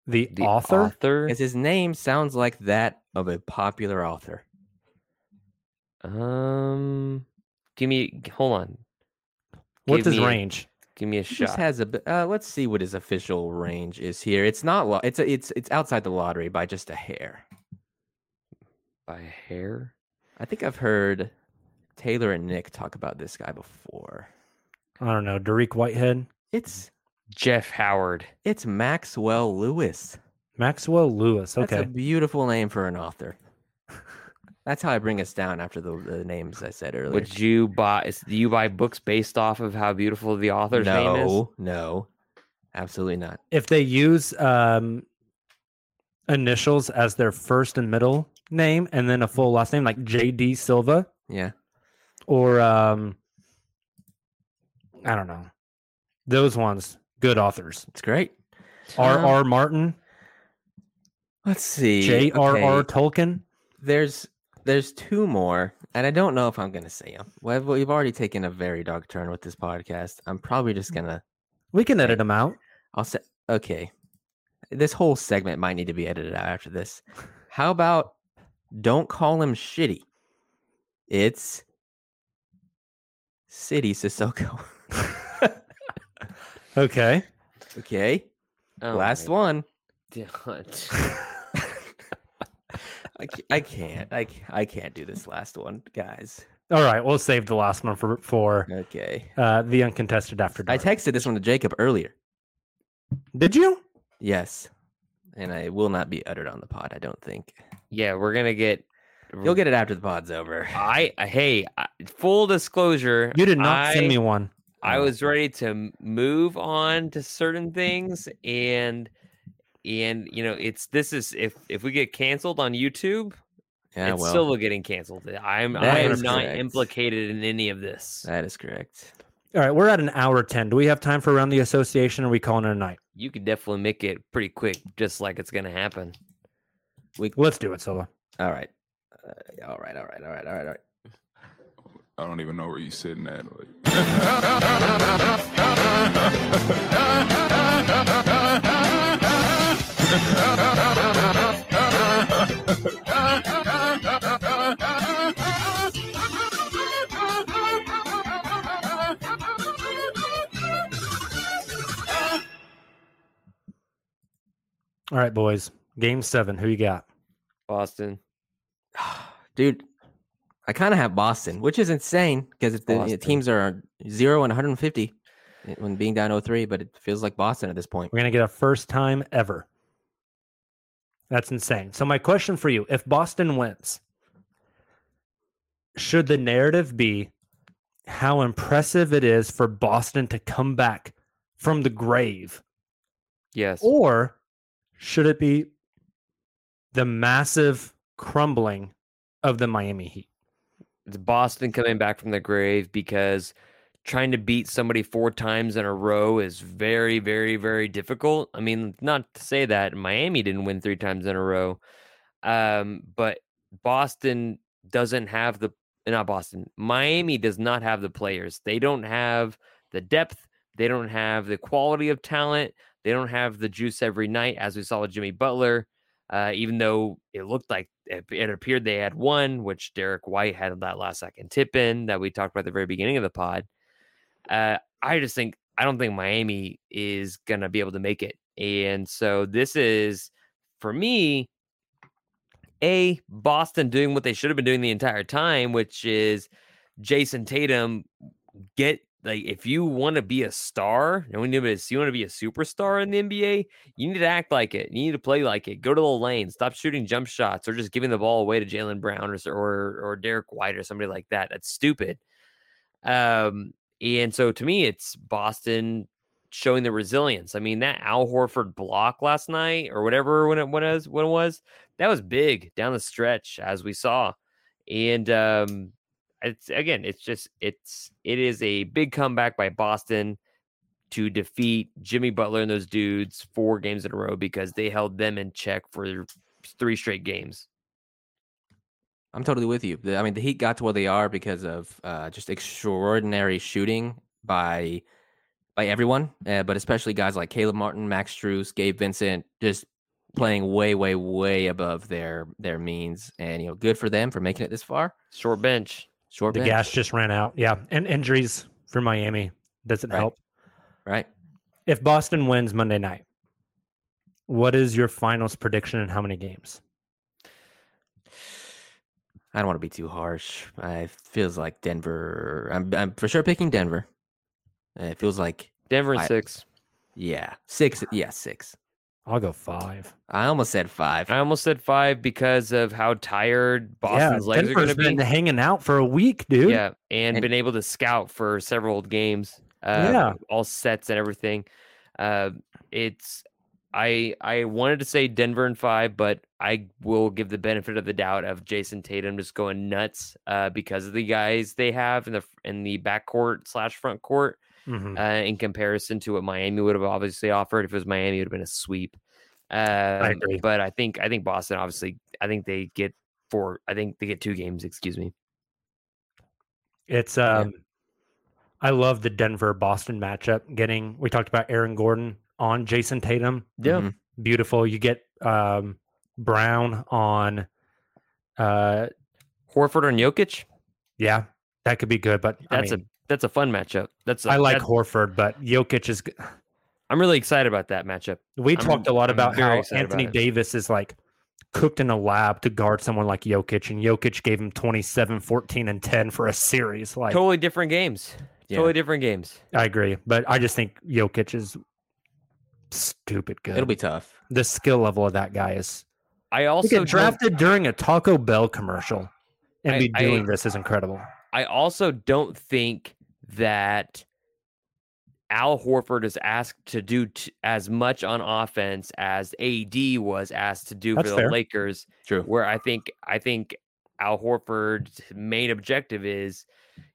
The, The author? author. As his name sounds like that of a popular author. Um, give me. Hold on. What's Give his a- range? give me a He shot. has a. Uh, let's see what his official range is here. It's not. Lo- it's a, it's it's outside the lottery by just a hair. By hair. I think I've heard Taylor and Nick talk about this guy before. I don't know. Dariq Whitehead? It's Jett Howard. it's Maxwell Lewis. Maxwell Lewis. Okay. That's a beautiful name for an author. That's how I bring us down after the, the names I said earlier. Would you buy? is- Do you buy books based off of how beautiful the author's name is? no, no, absolutely not. if they use um, initials as their first and middle name and then a full last name like JD Silva Yeah, or um, I don't know. Those ones, good authors. it's great. R. Um, R. Martin, Let's see. J.R.R. okay, Tolkien. There's there's two more, and I don't know if I'm gonna say them. Well, we've already taken a very dark turn with this podcast. I'm probably just gonna. We can edit them out. I'll say okay. This whole segment might need to be edited out after this. How about don't call him shitty? It's Sidy Cissoko. Okay. okay. Oh Last my one. God. I, ca- I can't. I, I can't do this last one, guys. All right. We'll save the last one for for Okay. uh, the uncontested after I texted this one to Jacob earlier. Did you? Yes. And I will not be uttered on the pod, I don't think. yeah, we're gonna get. You'll get it after the pod's over. I I- hey, I- full disclosure. You did not send me one. I was ready to move on to certain things, and and you know, it's this is if if we get canceled on YouTube, Yeah, it's well, still getting canceled. I'm I am not correct. implicated in any of this. that is correct. All right. We're at an hour 10. Do we have time for around the association or are we calling it a night? You could definitely make it pretty quick, just like it's gonna happen. We Let's do it, Silva. All right. Uh, all right, all right, all right, all right, all right. I don't even know where you're sitting at. Like. All right, boys. Game seven. Who you got? Boston. Dude, I kind of have Boston, which is insane because if the Boston. teams are 0 and 150 eh, when being down 0-3, but it feels like Boston at this point. We're going to get a first time ever. That's insane. So, my question for you if Boston wins, should the narrative be how impressive it is for Boston to come back from the grave? Yes. Or should it be the massive crumbling of the Miami Heat? It's Boston coming back from the grave because trying to beat somebody four times in a row is very, very, very difficult. I mean, not to say that Miami didn't win three times in a row, um, but Boston doesn't have the not Boston. Miami does not have the players. They don't have the depth. They don't have the quality of talent. They don't have the juice every night, as we saw with Jimmy Butler. Uh, even though it looked like it, appeared they had one, which Derrick White had that last second tip in that we talked about at the very beginning of the pod. Uh, I just think I don't think Miami is gonna be able to make it, and so this is for me a Boston doing what they should have been doing the entire time, which is Jayson Tatum get like if you want to be a star, and when you want to be a superstar in the NBA, you need to act like it. You need to play like it. Go to the lane. Stop shooting jump shots or just giving the ball away to Jaylen Brown or or or Derrick White or somebody like that. That's stupid. Um, and so to me, it's Boston showing the resilience. I mean, that Al Horford block last night or whatever when it, when it was when it was that was big down the stretch as we saw, and um, it's again, it's just it's it is a big comeback by Boston to defeat Jimmy Butler and those dudes four games in a row because they held them in check for three straight games. I'm totally with you. I mean, the Heat got to where they are because of uh, just extraordinary shooting by by everyone, uh, but especially guys like Caleb Martin, Max Strus, Gabe Vincent, just playing way, way, way above their their means. And you know, good for them for making it this far. Short bench, short The bench. gas just ran out. Yeah, and injuries for Miami doesn't Right. help. Right. If Boston wins Monday night, what is your finals prediction and how many games? I don't want to be too harsh. I feels like Denver. I'm I'm for sure picking Denver. It feels like Denver in I- six. Yeah, six. Yeah, six. I'll go five. I almost said five. I almost said five because of how tired Boston's yeah, legs are going to Denver's be. been hanging out for a week, dude. Yeah, and, And- been able to scout for several games. Uh, Yeah. all sets and everything. Uh, it's I I wanted to say Denver in five, but I will give the benefit of the doubt of Jayson Tatum just going nuts uh, because of the guys they have in the in the backcourt slash front court Mhm. uh, in comparison to what Miami would have obviously offered. If it was Miami, it would have been a sweep. Um, agree. But I think I think Boston obviously I think they get four. I think they get two games. Excuse me. It's um I love the Denver Boston matchup. Getting we talked about Aaron Gordon on Jayson Tatum. Yeah. Mhm. Beautiful. You get um Brown on uh Horford and Jokic. yeah, that could be good, but That's I a mean, that's a fun matchup. That's a, I like that- Horford, but Jokic is I'm really excited about that matchup. we I'm- talked a lot I'm about how excited about Anthony. Davis is like cooked in a lab to guard someone like Jokic and Jokic gave him 27, 14 and 10 for a series. Like Totally different games. Yeah. Totally different games. I agree, but I just think Jokic is stupid good. It'll be tough. the skill level of that guy is I also drafted during a Taco Bell commercial and I- be doing I- this is incredible. I also don't think that Al Horford is asked to do t- as much on offense as AD was asked to do That's for the fair. Lakers. True. Where I think I think Al Horford's main objective is,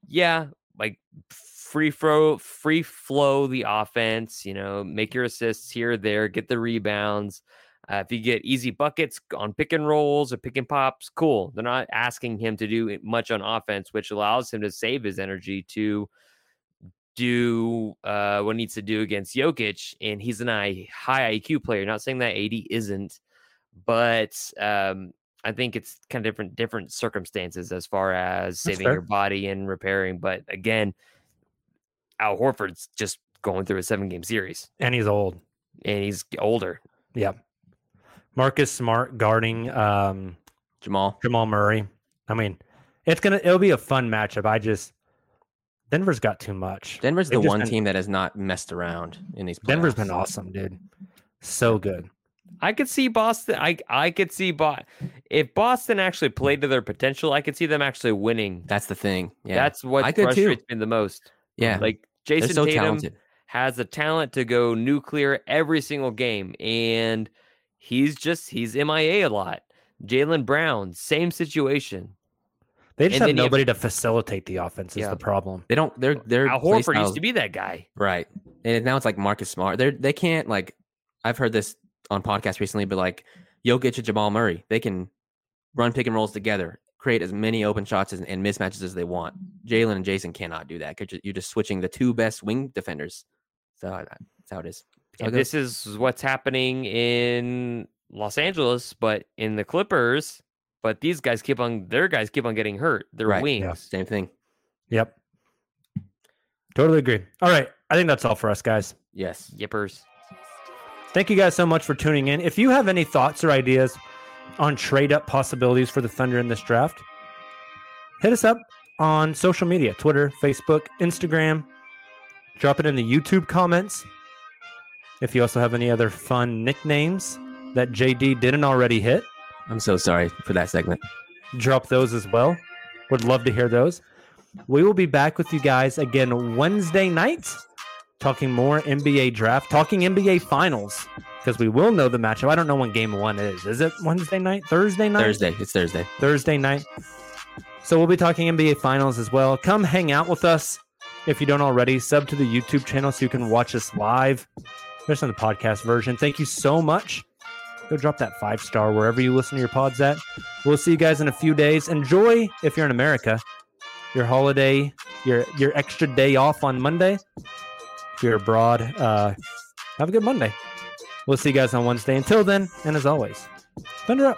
yeah, like free throw, free flow the offense. You know, make your assists here, there, get the rebounds. Uh, if you get easy buckets on pick and rolls or pick and pops, cool. They're not asking him to do much on offense, which allows him to save his energy to do uh, what he needs to do against Jokic. And he's an I, high IQ player. Not saying that AD isn't, but um, I think it's kind of different different circumstances as far as saving your body and repairing. But again, Al Horford's just going through a seven game series, And he's old. and he's older. Yeah. Marcus Smart guarding um, Jamal. Jamal Murray. I mean, it's gonna it'll be a fun matchup. I just Denver's got too much. Denver's They've the one been- team that has not messed around in these. Playoffs. Denver's been awesome, dude. So good. I could see Boston. I I could see Boston. If Boston actually played to their potential, I could see them actually winning. That's the thing. Yeah, That's what I could too. frustrates me the most. Yeah, Like Jayson so Tatum talented. has the talent to go nuclear every single game, and he's just he's MIA a lot. Jaylen Brown, same situation. They just And have then you have- nobody to facilitate the offense. Is Yeah. the problem? They don't. They're they're Al play Horford used to be that guy. right, and now it's like Marcus Smart. They they can't like. I've heard this on podcast recently, but like Jokic and Jamal Murray, they can run pick and rolls together, create as many open shots as, and mismatches as they want. Jaylen and Jayson cannot do that because you're just switching the two best wing defenders. So that's how it is. That's And this is what's happening in Los Angeles, but in the Clippers. But these guys keep on their guys keep on getting hurt. Their Right, wings. yeah. Same thing. Yep. Totally agree. All right. I think that's all for us, guys. Yes. Yippers. Thank you guys so much for tuning in. If you have any thoughts or ideas on trade up possibilities for the Thunder in this draft, hit us up on social media Twitter, Facebook, Instagram. Drop it in the YouTube comments. If you also have any other fun nicknames that JD didn't already hit, I'm so sorry for that segment. drop those as well. Would love to hear those. We will be back with you guys again Wednesday night, talking more NBA draft, talking NBA finals, because we will know the matchup. I don't know when game one is. Is it Wednesday night? Thursday night? Thursday. It's Thursday. Thursday night. So we'll be talking NBA finals as well. Come hang out with us if you don't already. Sub to the YouTube channel so you can watch us live, especially in the podcast version. Thank you so much. Go drop that five star wherever you listen to your pods at. We'll see you guys in a few days. Enjoy, if you're in America, your holiday, your your extra day off on Monday. If you're abroad, uh, have a good Monday. We'll see you guys on Wednesday. Until then, and as always, thunder up.